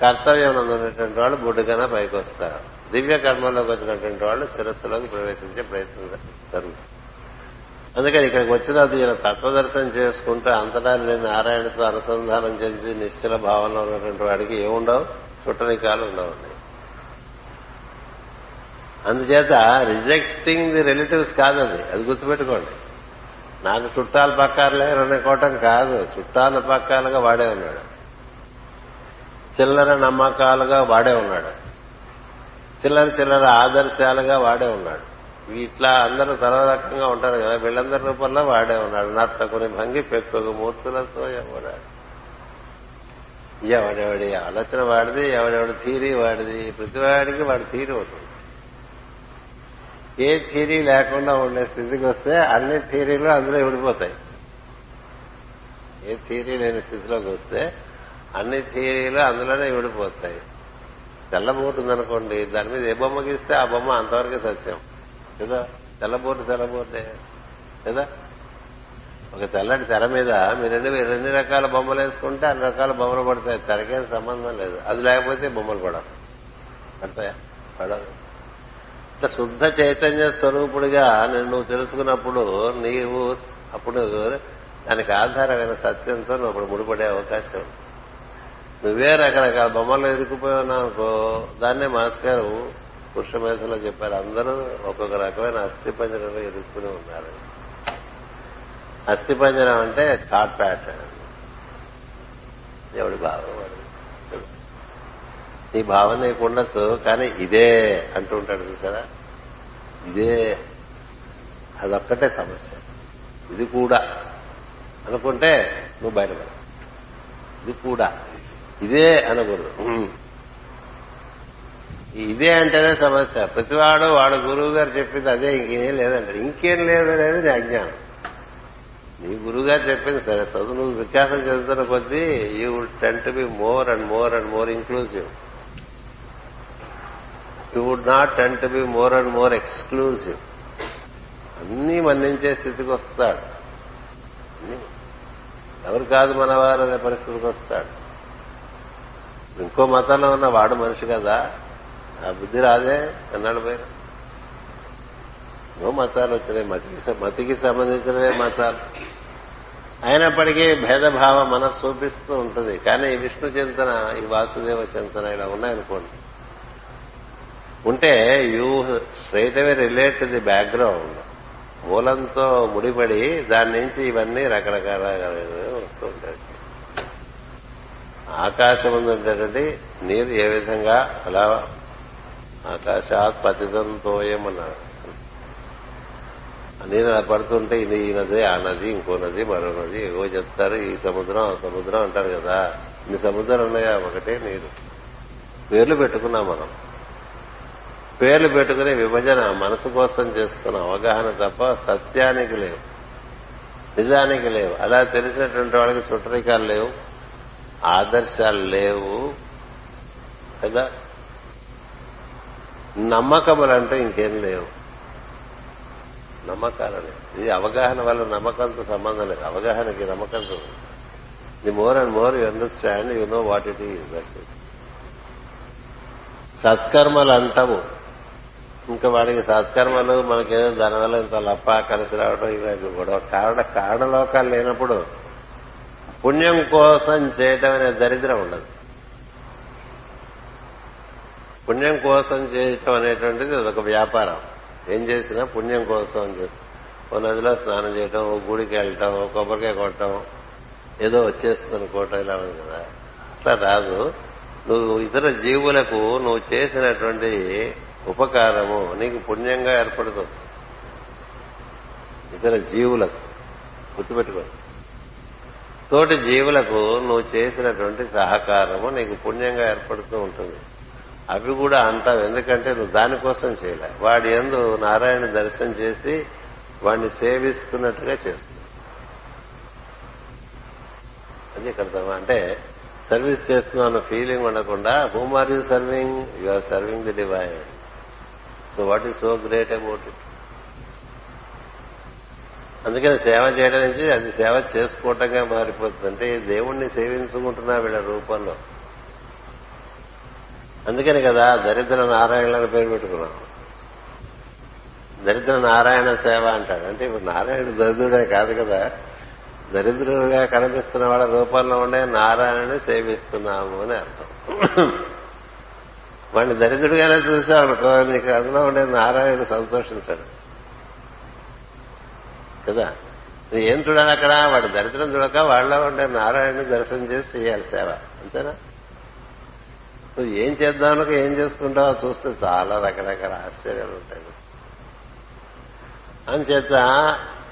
కర్తవ్యం ఉన్నటువంటి వాళ్ళు బొడ్డుకన్నా పైకి వస్తారు దివ్య కర్మలోకి వచ్చినటువంటి వాళ్ళు శిరస్సులోకి ప్రవేశించే ప్రయత్నం జరుగుతుంది. అందుకని ఇక్కడికి వచ్చిన ఈయన తత్వదర్శనం చేసుకుంటూ అంతటా నేను నారాయణతో అనుసంధానం చెంది నిశ్చల భావంలో ఉన్నటువంటి వాడికి ఏముండవు? చుట్టరికాలు ఉండవు. అందుచేత రిజెక్టింగ్ ది రిలేటివ్స్ కాదండి అది గుర్తుపెట్టుకోండి. నాకు చుట్టాలు పక్కాలే లేరనుకోవటం కాదు. చుట్టాలు పక్కాలుగా వాడే ఉన్నాడు. చిల్లర నమ్మకాలుగా వాడే ఉన్నాడు. చిల్లర చిల్లర ఆదర్శాలుగా వాడే ఉన్నాడు. ఇట్లా అందరూ తల రకంగా ఉంటారు కదా. వీళ్ళందరి రూపంలో వాడే ఉన్నాడు. నర్తకుని భంగి పెక్కుగు మూర్తులతో ఎవడాడు? ఎవడెవడి ఆలోచన వాడిది ఎవడెవడి థీరీ వాడిది? ప్రతివాడికి వాడి థీరీ అవుతుంది. ఏ థీరీ లేకుండా ఉండే స్థితికి వస్తే అన్ని థీరీలు అందులో విడిపోతాయి. ఏ థీరీ లేని స్థితిలోకి వస్తే అన్ని థియరీలు అందులోనే విడిపోతాయి. తెల్లబోటు ఉందనుకోండి దాని మీద ఏ బొమ్మ గీస్తే ఆ బొమ్మ అంతవరకే సత్యం. కదా? తెల్లబోటు తెల్లబోటే. కదా? ఒక తెల్లటి తెర మీద మీరు ఎన్ని ఎన్ని రకాల బొమ్మలు వేసుకుంటే అన్ని రకాల బొమ్మలు పడతాయి. తెరకేం సంబంధం లేదు. అది లేకపోతే బొమ్మలు పడవు. పడతాయా? పడవు. శుద్ధ చైతన్య స్వరూపుడిగా నేను నువ్వు తెలుసుకున్నప్పుడు నీవు అప్పుడు దానికి ఆధారమైన సత్యంతో నువ్వు అప్పుడు ముడిపడే అవకాశం నువ్వే రకరకాల బొమ్మలు ఎదుకుపోయావు అనుకో దాన్నే మాస్ గారు పురుష మేధలో చెప్పారు. అందరూ ఒక్కొక్క రకమైన అస్థి పంజరంలో ఎదుర్కొని ఉన్నారు. అస్థి పంజరం అంటే థాట్ ప్యాటర్న్ ఎవడి భావం వాడు నీ భావన నీకు ఉండొచ్చు కానీ ఇదే అంటూ ఉంటాడు చూసారా? ఇదే అదొక్కటే సమస్య. ఇది కూడా. అనుకుంటే నువ్వు బయటపడ ఇది కూడా. ఇదే అనకూడదు. ఇదే అంటేనే సమస్య. ప్రతివాడు వాడు గురువు గారు చెప్పింది అదే ఇంకేం లేదంటాడు. ఇంకేం లేదనేది నీ అజ్ఞానం. నీ గురువు గారు చెప్పింది సరే చదువు నువ్వు వికాసం చెందుతున్న కొద్దీ you will tend to be more and more and more inclusive you would not tend to be more and more exclusive. అన్నీ మన్నించే స్థితికి వస్తాడు. ఎవరు కాదు మనవారు అనే పరిస్థితికి వస్తాడు. ఇంకో మతంలో ఉన్న వాడు మనిషి కదా. ఆ బుద్ధి రాదే అన్నాడు పోయిన. ఎన్నో మతాలు వచ్చినాయి. మతికి మతికి సంబంధించినవే మతాలు. అయినప్పటికీ భేదభావం మనసు చూపిస్తూ ఉంటుంది. కానీ ఈ విష్ణు చింతన ఈ వాసుదేవ చింతన ఇలా ఉన్నాయనుకోండి. ఉంటే you straight away relate to the background. మూలంతో ముడిపడి దాని నుంచి ఇవన్నీ రకరకాల వస్తూ ఉంటాయి ఆకాశం ఉండేటువంటి నీరు ఏ విధంగా అలా ఆకాశాత్ పతితంతోయం అన్నారు నీరు అలా పడుతుంటే ఇది ఈ నది ఆ నది ఇంకో నది మరో నది ఏవో చెప్తారు ఈ సముద్రం ఆ సముద్రం అంటారు కదా. ఇన్ని సముద్రాలు ఉన్నాయా? ఒకటే నీరు. పేర్లు పెట్టుకున్నాం మనం. పేర్లు పెట్టుకునే విభజన మనసు కోసం చేసుకున్న అవగాహన తప్ప సత్యానికి లేవు. నిజానికి లేవు. అలా తెలిసినటువంటి వాళ్ళకి చుట్టరికాలు లేవు. ఆదర్శాలు లేవు. కదా? నమ్మకములంటూ ఇంకేం లేవు. నమ్మకాలు లేవు. ఇది అవగాహన వల్ల నమ్మకంతో సంబంధం లేదు. అవగాహనకి నమ్మకంతో the more and more you understand you know what it is that's it. సత్కర్మలు అంటాము. ఇంకా వాడికి సత్కర్మలు మనకేదో దానివల్ల ఇంత లప్ప కలిసి రావడం ఇవి గొడవ కారణ కారణలోకాలు లేనప్పుడు పుణ్యం కోసం చేయటం అనే దరిద్రం ఉండదు. పుణ్యం కోసం చేయటం అనేటువంటిది ఒక వ్యాపారం. ఏం చేసినా పుణ్యం కోసం చేస్తాం. ఓ నదిలో స్నానం చేయటం ఓ గుడికి వెళ్ళటం ఓ కొబ్బరికాయ కొట్టడం ఏదో వచ్చేస్తుంది అనుకోవటం ఇలా ఉంది కదా. అట్లా రాదు. నువ్వు ఇతర జీవులకు నువ్వు చేసినటువంటి ఉపకారము నీకు పుణ్యంగా ఏర్పడుతుంది ఇతర జీవులకు గుర్తుపెట్టుకో తోటి జీవులకు నువ్వు చేసినటువంటి సహకారము నీకు పుణ్యంగా ఏర్పడుతూ ఉంటుంది. అవి కూడా అంటావు ఎందుకంటే నువ్వు దానికోసం చేయలే. వాడి ఎందు నారాయణ దర్శనం చేసి వాడిని సేవిస్తున్నట్టుగా చేస్తుంది అది ఇక్కడ అంటే సర్వీస్ చేస్తున్నావు అన్న ఫీలింగ్ ఉండకుండా whom are you serving you are serving the divine so what is so great about it అందుకని సేవ చేయడం నుంచి అది సేవ చేసుకోవటంగా మారిపోతుంది. అంటే దేవుణ్ణి సేవించుకుంటున్నా వీళ్ళ రూపంలో. అందుకని కదా దరిద్ర నారాయణ అని పేరు పెట్టుకున్నాం. దరిద్ర నారాయణ సేవ అంటాడు అంటే ఇప్పుడు నారాయణ దరిద్రుడే కాదు కదా. దరిద్రుడుగా కనిపిస్తున్న వాళ్ళ రూపంలో ఉండే నారాయణని సేవిస్తున్నాము అని అర్థం. వాడిని దరిద్రుడిగానే చూసావు అనుకో నీకు అందులో ఉండే నారాయణుడు సంతోషించాడు. కదా? నువ్వు ఏం చూడాలి అక్కడ? వాడి దరిద్రం చూడక వాళ్ళ ఉండే నారాయణుని దర్శనం చేసి చేయాలి సేవ. అంతేనా? నువ్వు ఏం చేద్దామనుక ఏం చేసుకుంటావో చూస్తే చాలా రకరకాల ఆశ్చర్యాలు ఉంటాయి. అంచేత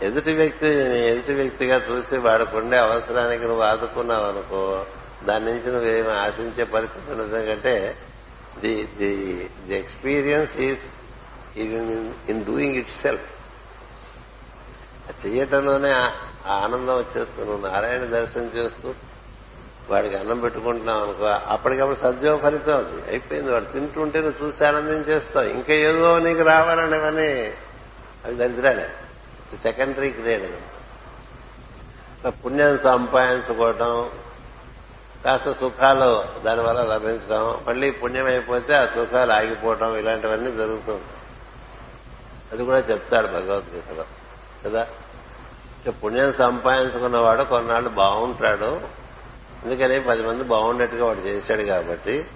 ఎదుటి వ్యక్తి ఎదుటి వ్యక్తిగా చూసి వాడుకుండే అవసరానికి నువ్వు ఆదుకున్నావు అనుకో దాని నుంచి నువ్వేమి ఆశించే పరిస్థితి ఉన్నదంటే the the the experience is in doing itself చెయ్యటంలోనే ఆ ఆనందం వచ్చేస్తుంది. నువ్వు నారాయణ దర్శనం చేస్తూ వాడికి అన్నం పెట్టుకుంటున్నావు అనుకో అప్పటికప్పుడు సద్యోగ ఫలితం అది. అయిపోయింది. వాడు తింటుంటే నువ్వు చూసి ఆనందించేస్తావు ఇంకా ఏదో నీకు రావాలనేవని అవి దరిద్రాలే. సెకండరీ గ్రేడ్ అది పుణ్యం సంపాదించుకోవటం కాస్త సుఖాలు దానివల్ల లభించడం మళ్ళీ పుణ్యం అయిపోతే ఆ సుఖాలు ఆగిపోవటం ఇలాంటివన్నీ జరుగుతుంది అది కూడా చెప్తాడు భగవద్గీతలో కదా? పుణ్యం సంపాదించుకున్నవాడు కొన్నాళ్ళు బాగుంటాడు. అందుకని పది మంది బాగుండేట్టుగా వాడు చేశాడు కాబట్టి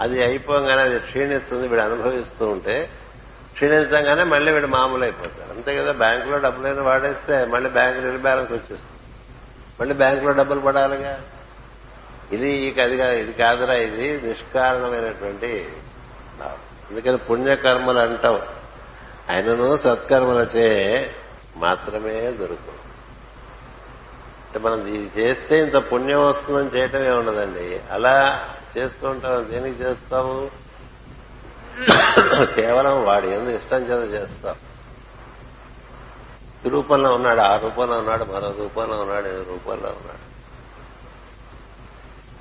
అది అయిపోగానే అది క్షీణిస్తుంది వీడు అనుభవిస్తూ ఉంటే క్షీణించగానే మళ్ళీ వీడు మామూలు అయిపోతాడు అంతే కదా బ్యాంకులో డబ్బులైనా వాడేస్తే మళ్ళీ బ్యాంకు నిల్ బ్యాలెన్స్ వచ్చేస్తుంది. మళ్ళీ బ్యాంకులో డబ్బులు పడాలిగా. ఇది అది ఇది కాదురా ఇది నిష్కారణమైనటువంటి అందుకని పుణ్యకర్మలు అంటావు ఆయనను సత్కర్మలచే మాత్రమే దొరుకు. అంటే మనం ఇది చేస్తే ఇంత పుణ్యం వస్తుందని చేయటమే ఉండదండి అలా చేస్తూ ఉంటాం. దేనికి చేస్తాము? కేవలం వాడి ఎందుకు ఇష్టం చేత చేస్తాం. ఈ రూపంలో ఉన్నాడు ఆ రూపంలో ఉన్నాడు మరో రూపంలో ఉన్నాడు ఈ రూపంలో ఉన్నాడు.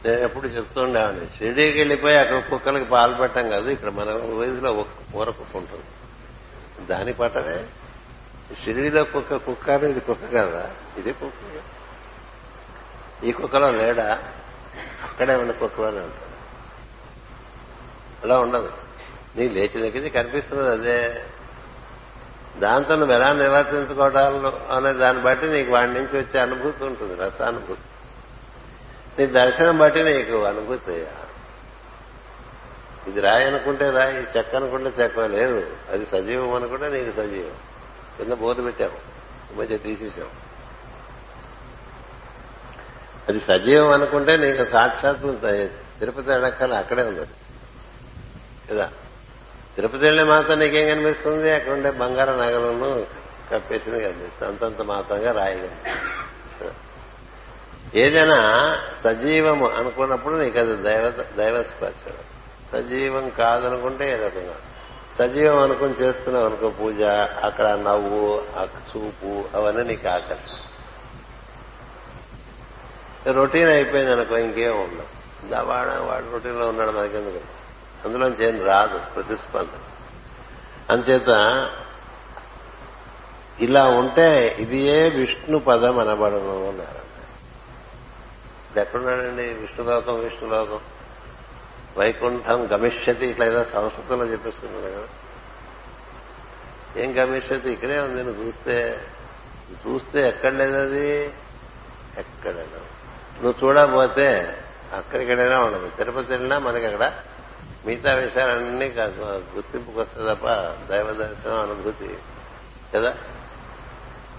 నేను ఎప్పుడు చెప్తుండేవాడిని షిరిడీకి వెళ్ళిపోయి అక్కడ కుక్కలకి పాలు పెట్టాం కాదు ఇక్కడ మన వయసులో ఒక కూర కుక్క ఉంటుంది. దాని పట్టమే షిరిడీలో కుక్క కుక్క అనేది కుక్క కదా? ఇది కుక్క. ఈ కుక్కలో లేడా? అక్కడే ఉన్న కుక్కలోనే ఉంటాడు అలా ఉండదు. నీ లేచిన దగ్గర కనిపిస్తున్నది అదే. దాంతో నువ్వు ఎలా నివర్తించుకోవడాలు అనే దాన్ని బట్టి నీకు వాడి నుంచి వచ్చే అనుభూతి ఉంటుంది రసానుభూతి. నీ దర్శనం బట్టి నీకు అనుభూతి ఇది రాయి అనుకుంటే రాయి చెక్క అనుకుంటే చెక్క లేదు. అది సజీవం అనుకుంటే నీకు సజీవం. కింద బోర్డు పెట్టాము మధ్య తీసేసాం అది సజీవం అనుకుంటే నీకు సాక్షాత్ తిరుపతి వెళ్ళక్కల అక్కడే ఉంది కదా? తిరుపతి వెళ్ళే మాత్రం నీకేం కనిపిస్తుంది? అక్కడ ఉండే బంగారం నగలను కప్పేసింది కనిపిస్తుంది. అంతంత మాత్రంగా రాయిగా ఏదైనా సజీవము అనుకున్నప్పుడు నీకు అది దైవ దైవస్పర్శ సజీవం కాదనుకుంటే ఏదో సజీవం అనుకుని చేస్తున్నావు అనుకో పూజ అక్కడ నవ్వు చూపు అవన్నీ నీకు ఆకలి. రొటీన్ అయిపోయింది అనుకో ఇంకేం ఉండదు. వాడ వాడు రొటీన్లో ఉన్నాడు మనకెందుకు? అందులోంచి ఏం రాదు ప్రతిస్పందన. అంచేత ఇలా ఉంటే ఇది ఏ విష్ణు పదం అనబడను అన్నారు. ఎక్కడున్నాడండి? విష్ణులోకం విష్ణులోకం వైకుంఠం గమిష్యతి ఇట్లా ఏదో సంస్కృతంలో చెప్పేసుకున్నాడు కదా. ఏం గమిష్యతి? ఇక్కడే ఉంది నువ్వు చూస్తే. చూస్తే ఎక్కడ లేదది అది? ఎక్కడైనా నువ్వు చూడకపోతే అక్కడికడైనా ఉండదు. తిరుపతి వెళ్ళినా మనకి అక్కడ మిగతా విషయాలన్నీ గుర్తింపుకు వస్తుంది తప్ప దైవ దర్శనం అనుభూతి. కదా?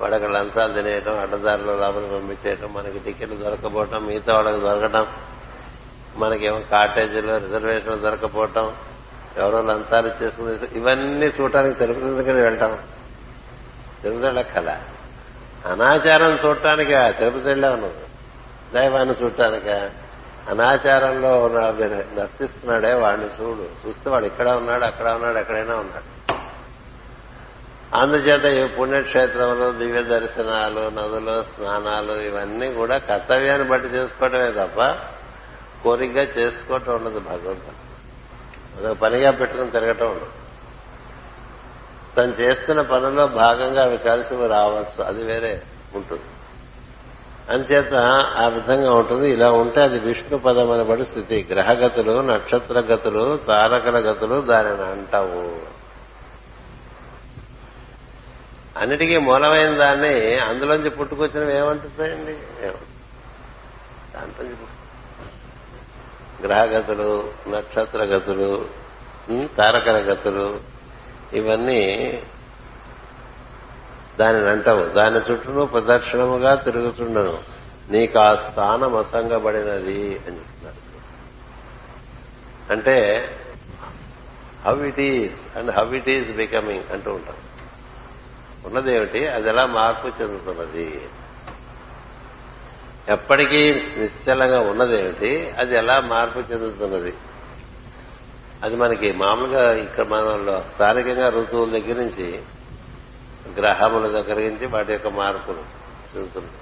వాడు అక్కడ లంచాలు తినేయటం అడ్డదారిలో లోపలికి పంపించేయటం మనకి టికెట్లు దొరకపోవటం మిగతా వాళ్ళకి దొరకటం మనకేమో కాటేజీలో రిజర్వేషన్ దొరకపోవటం ఎవరో లంచాలు ఇచ్చేసుకుని ఇవన్నీ చూడటానికి తిరుపతి దగ్గర వెళ్తాం? తిరుపతి వెళ్ళక్కల అనాచారం చూడటానికి? తిరుపతి వెళ్ళా ఉన్నది దైవాన్ని చూడటానిక? అనాచారంలో నర్తిస్తున్నాడే వాడిని చూడు. చూస్తే వాడు ఇక్కడ ఉన్నాడు అక్కడ ఉన్నాడు ఎక్కడైనా ఉన్నాడు. అందుచేత ఈ పుణ్యక్షేత్రంలో దివ్య దర్శనాలు నదులు స్నానాలు ఇవన్నీ కూడా కర్తవ్యాన్ని బట్టి చేసుకోవటమే తప్ప కోరికగా చేసుకోవటం ఉండదు భగవంతుడు. అదొక పనిగా పెట్టుకుని తిరగటం ఉండదు. తను చేస్తున్న పనుల్లో భాగంగా అవి కలిసి రావచ్చు. అది వేరే ఉంటుంది. అంచేత ఆ విధంగా ఉంటుంది. ఇలా ఉంటే అది విష్ణు పదం అనబడి స్థితి. గ్రహగతులు నక్షత్ర గతులు తారకల గతులు దానిని అంటావు. అన్నిటికీ మూలమైన దాన్ని అందులోంచి పుట్టుకొచ్చినవి ఏమంటుందండి దాంట్లోంచి గ్రహగతులు నక్షత్ర గతులు తారకల గతులు ఇవన్నీ దానిని అంటావు దాని చుట్టూ ప్రదక్షిణముగా తిరుగుతుండను. నీకు ఆ స్థానం అసంగబడినది అని చెప్తున్నారు. అంటే how it is and how it is becoming అంటూ ఉంటాం ఉన్నదేమిటి? అది ఎలా మార్పు చెందుతున్నది? ఎప్పటికీ నిశ్చలంగా ఉన్నదేమిటి? అది ఎలా మార్పు చెందుతున్నది? అది మనకి మామూలుగా ఇక్కడ మనలో స్థానికంగా ఋతువుల దగ్గర నుంచి గ్రహముల దగ్గర నుంచి వాటి యొక్క మార్పులు చెందుతున్నాయి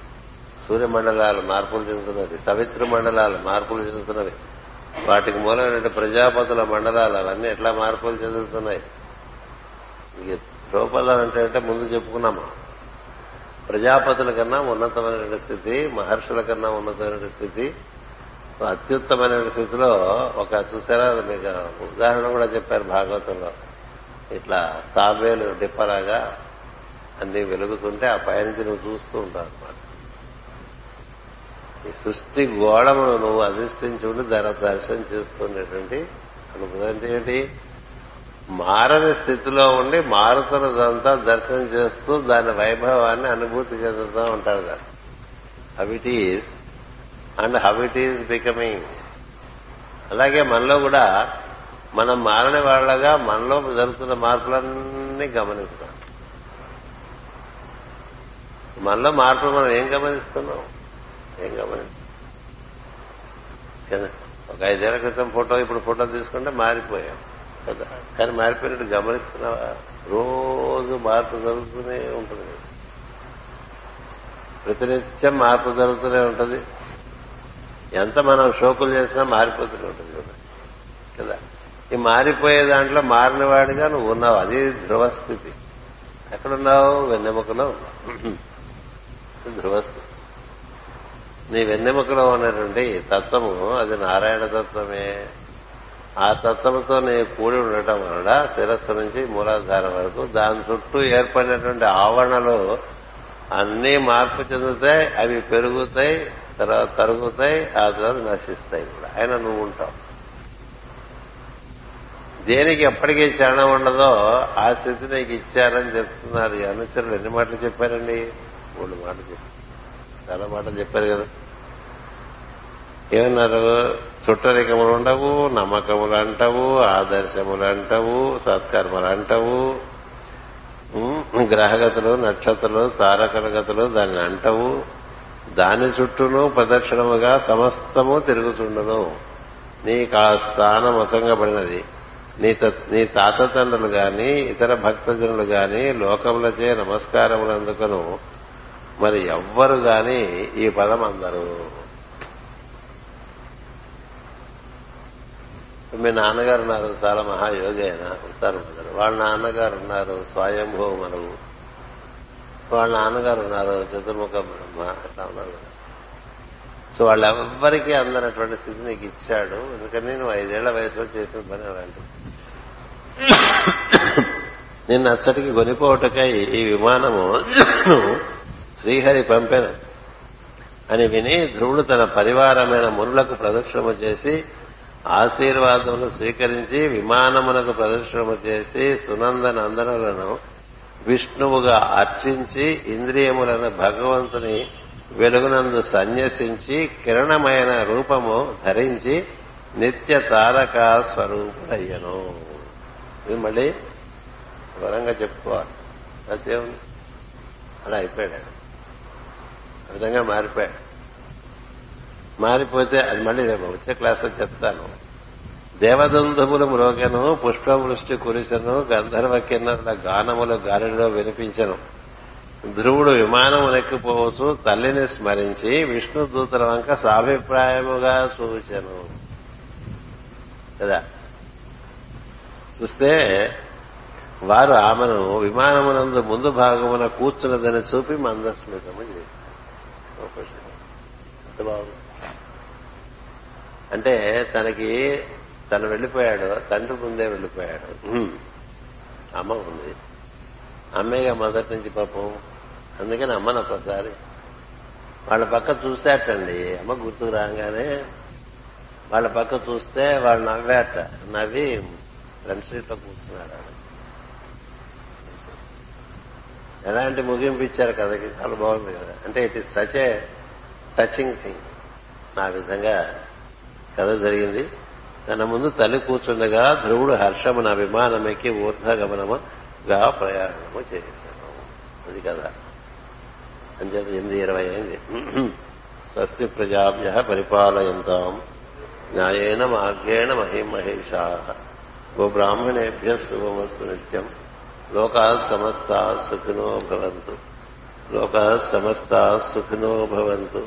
సూర్యమండలాలు మార్పులు చెందుతున్నది సవిత్ర మండలాలు మార్పులు చెందుతున్నవి. వాటికి మూలమైనటువంటి ప్రజాపతుల మండలాలు అవన్నీ ఎట్లా మార్పులు చెందుతున్నాయి? రూపంలో అంటే ముందు చెప్పుకున్నాము? ప్రజాపతుల కన్నా ఉన్నతమైన స్థితి మహర్షుల కన్నా ఉన్నతమైన స్థితి అత్యుత్తమైన స్థితిలో ఒక చూసారా? మీకు ఉదాహరణ కూడా చెప్పారు భాగవతంలో. ఇట్లా తాబేలు డిప్పలాగా అన్ని వెలుగుతుంటే ఆ పైనుంచి నువ్వు చూస్తూ ఉంటావు అనమాట ఈ సృష్టి గోళమును నువ్వు అధిష్ఠించి ఉండి దాని దర్శనం చేస్తున్నటువంటి అనుభూతి ఏంటి? మారని స్థితిలో ఉండి మారుతున్నదంతా దర్శనం చేస్తూ దాని వైభవాన్ని అనుభూతి చెందుతూ ఉంటారు కదా. How it is and how it is becoming అలాగే మనలో కూడా మనం మారని వాళ్ళగా మనలో జరుగుతున్న మార్పులన్నీ గమనిస్తాం మనలో మార్పులు మనం ఏం గమనిస్తున్నాం? ఏం గమనిస్తాం కదా. ఒక ఐదేళ్ళ క్రితం ఫోటో ఇప్పుడు ఫోటో తీసుకుంటే మారిపోయాం. కదా. కానీ మారిపోయినట్టు గమనిస్తున్నావా? రోజు మార్పు జరుగుతూనే ఉంటుంది. ప్రతినిత్యం మార్పు జరుగుతూనే ఉంటుంది. ఎంత మనం షోకులు చేసినా మారిపోతూనే ఉంటుంది కదా. కదా. ఈ మారిపోయే దాంట్లో మారినవాడిగా నువ్వు ఉన్నావు. అది ధ్రువస్థితి. ఎక్కడున్నావు? వెన్నెముకలో ఉన్నావు. ధ్రువస్థితి. నీ వెన్నెముకలో ఉన్నటువంటి తత్వము అది నారాయణ తత్వమే. ఆ తత్వంతో నేను కూడి ఉండటం వలన శిరస్సు నుంచి మూలాధారం వరకు దాని చుట్టూ ఏర్పడినటువంటి ఆవరణలు అన్నీ మార్పు చెందుతాయి అవి పెరుగుతాయి తర్వాత తరుగుతాయి ఆ తర్వాత నశిస్తాయి కూడా. ఆయన నువ్వు ఉంటావు. దేనికి ఎప్పటికీ చరణం ఉండదో ఆ స్థితి నీకు ఇచ్చారని చెప్తున్నారు ఈ అనుచరులు. ఎన్ని మాటలు చెప్పారండి? మూడు మాటలు చెప్పారు. చాలా మాటలు చెప్పారు కదా. ఏమన్నారు? చుట్టరికములు ఉండవు నమ్మకములు అంటవు ఆదర్శములు అంటవు సత్కర్మలు అంటవు. గ్రహగతులు నక్షత్రాలు తారకల గతులు దాన్ని అంటవు. దాని చుట్టూను ప్రదక్షిణముగా సమస్తము తిరుగుతుండును. నీకు ఆ స్థానం అసంగపడినది. నీ త- నీ తాత తండ్రులు గాని ఇతర భక్తజనులు గాని లోకములచే నమస్కారములు అందుకను మరి ఎవ్వరు గాని ఈ పదం అందరు మీ నాన్నగారు ఉన్నారు చాలా మహాయోగి ఆయన ఉత్తరమందరు వాళ్ళ నాన్నగారు ఉన్నారు స్వయంభూ మనవు. వాళ్ళ నాన్నగారు ఉన్నారు చతుర్ముఖ బ్రహ్మ అట్లా ఉన్నారు. సో వాళ్ళెవ్వరికీ అందనటువంటి స్థితి నీకు ఇచ్చాడు. ఎందుకని నువ్వు ఐదేళ్ళ వయసులో చేసిన పని అలాంటి నిన్న అచ్చటికి కొనిపోవటకై ఈ విమానము శ్రీహరి పంపాను అని విని ధ్రువుడు తన పరివారమైన మునులకు ప్రదక్షిణము చేసి ఆశీర్వాదములు స్వీకరించి విమానమునకు ప్రదర్శనము చేసి సునంద నందనులను విష్ణువుగా అర్చించి ఇంద్రియములను భగవంతుని వెలుగునందు సన్యసించి కిరణమైన రూపము ధరించి నిత్య తారక స్వరూపుడయ్యను. ఇది మళ్ళీ వివరంగా చెప్పుకోవాలి. సత్యం అలా అయిపోయాడు. ఆ విధంగా మారిపోయాడు. మారిపోతే అది మళ్ళీ రేపు వచ్చే క్లాస్లో చెప్తాను. దేవదంధములు మ్రోగను పుష్పవృష్టి కురిసెను గంధర్వ కిన్నరుల గానములు గాలిలో వినిపించను. ధ్రువుడు విమానమునెక్కిపోవచ్చు తల్లిని స్మరించి విష్ణు దూతల వంక సాభిప్రాయముగా చూచను కదా? చూస్తే వారు ఆమెను విమానమునందు ముందు భాగమున కూర్చున్నదని చూపి మందస్మితము చేశారు. బాగుంది. అంటే తనకి తను వెళ్ళిపోయాడు తండ్రి ముందే వెళ్ళిపోయాడు. ఉహుం. అమ్మ ఉంది. అమ్మేగా మొదటి నుంచి పాపం. అందుకని అమ్మను ఒక్కసారి వాళ్ళ పక్క చూసేటండి. అమ్మ గుర్తుకు రాగానే వాళ్ళ పక్క చూస్తే వాళ్ళు నవ్వాట. నవ్వి ఫ్రంట్ సీట్లో కూర్చున్నాడు. ఎలాంటి ముగింపు ఇచ్చారు కథకి చాలా బాగుంది కదా. అంటే it is such a touching thing ఆ విధంగా కథ జరిగింది. తన ముందు తల్లి కూర్చుండగా ధ్రువుడు హర్షమున అభిమానమెక్కి ఊర్ధగమనముగా ప్రయాణము చేశాను. అది కదా అంచేత ఎనిమిది ఇరవై అయింది. స్వస్తి ప్రజాభ్య పరిపాలయంతాం. న్యాయేన మార్గేణ మహిమహేషా. గోబ్రాహ్మణేభ్య శుభమస్తు నిత్యం. లోకా సమస్త సుఖినో భవంతు. లోకా సమస్త సుఖినో భవంతు.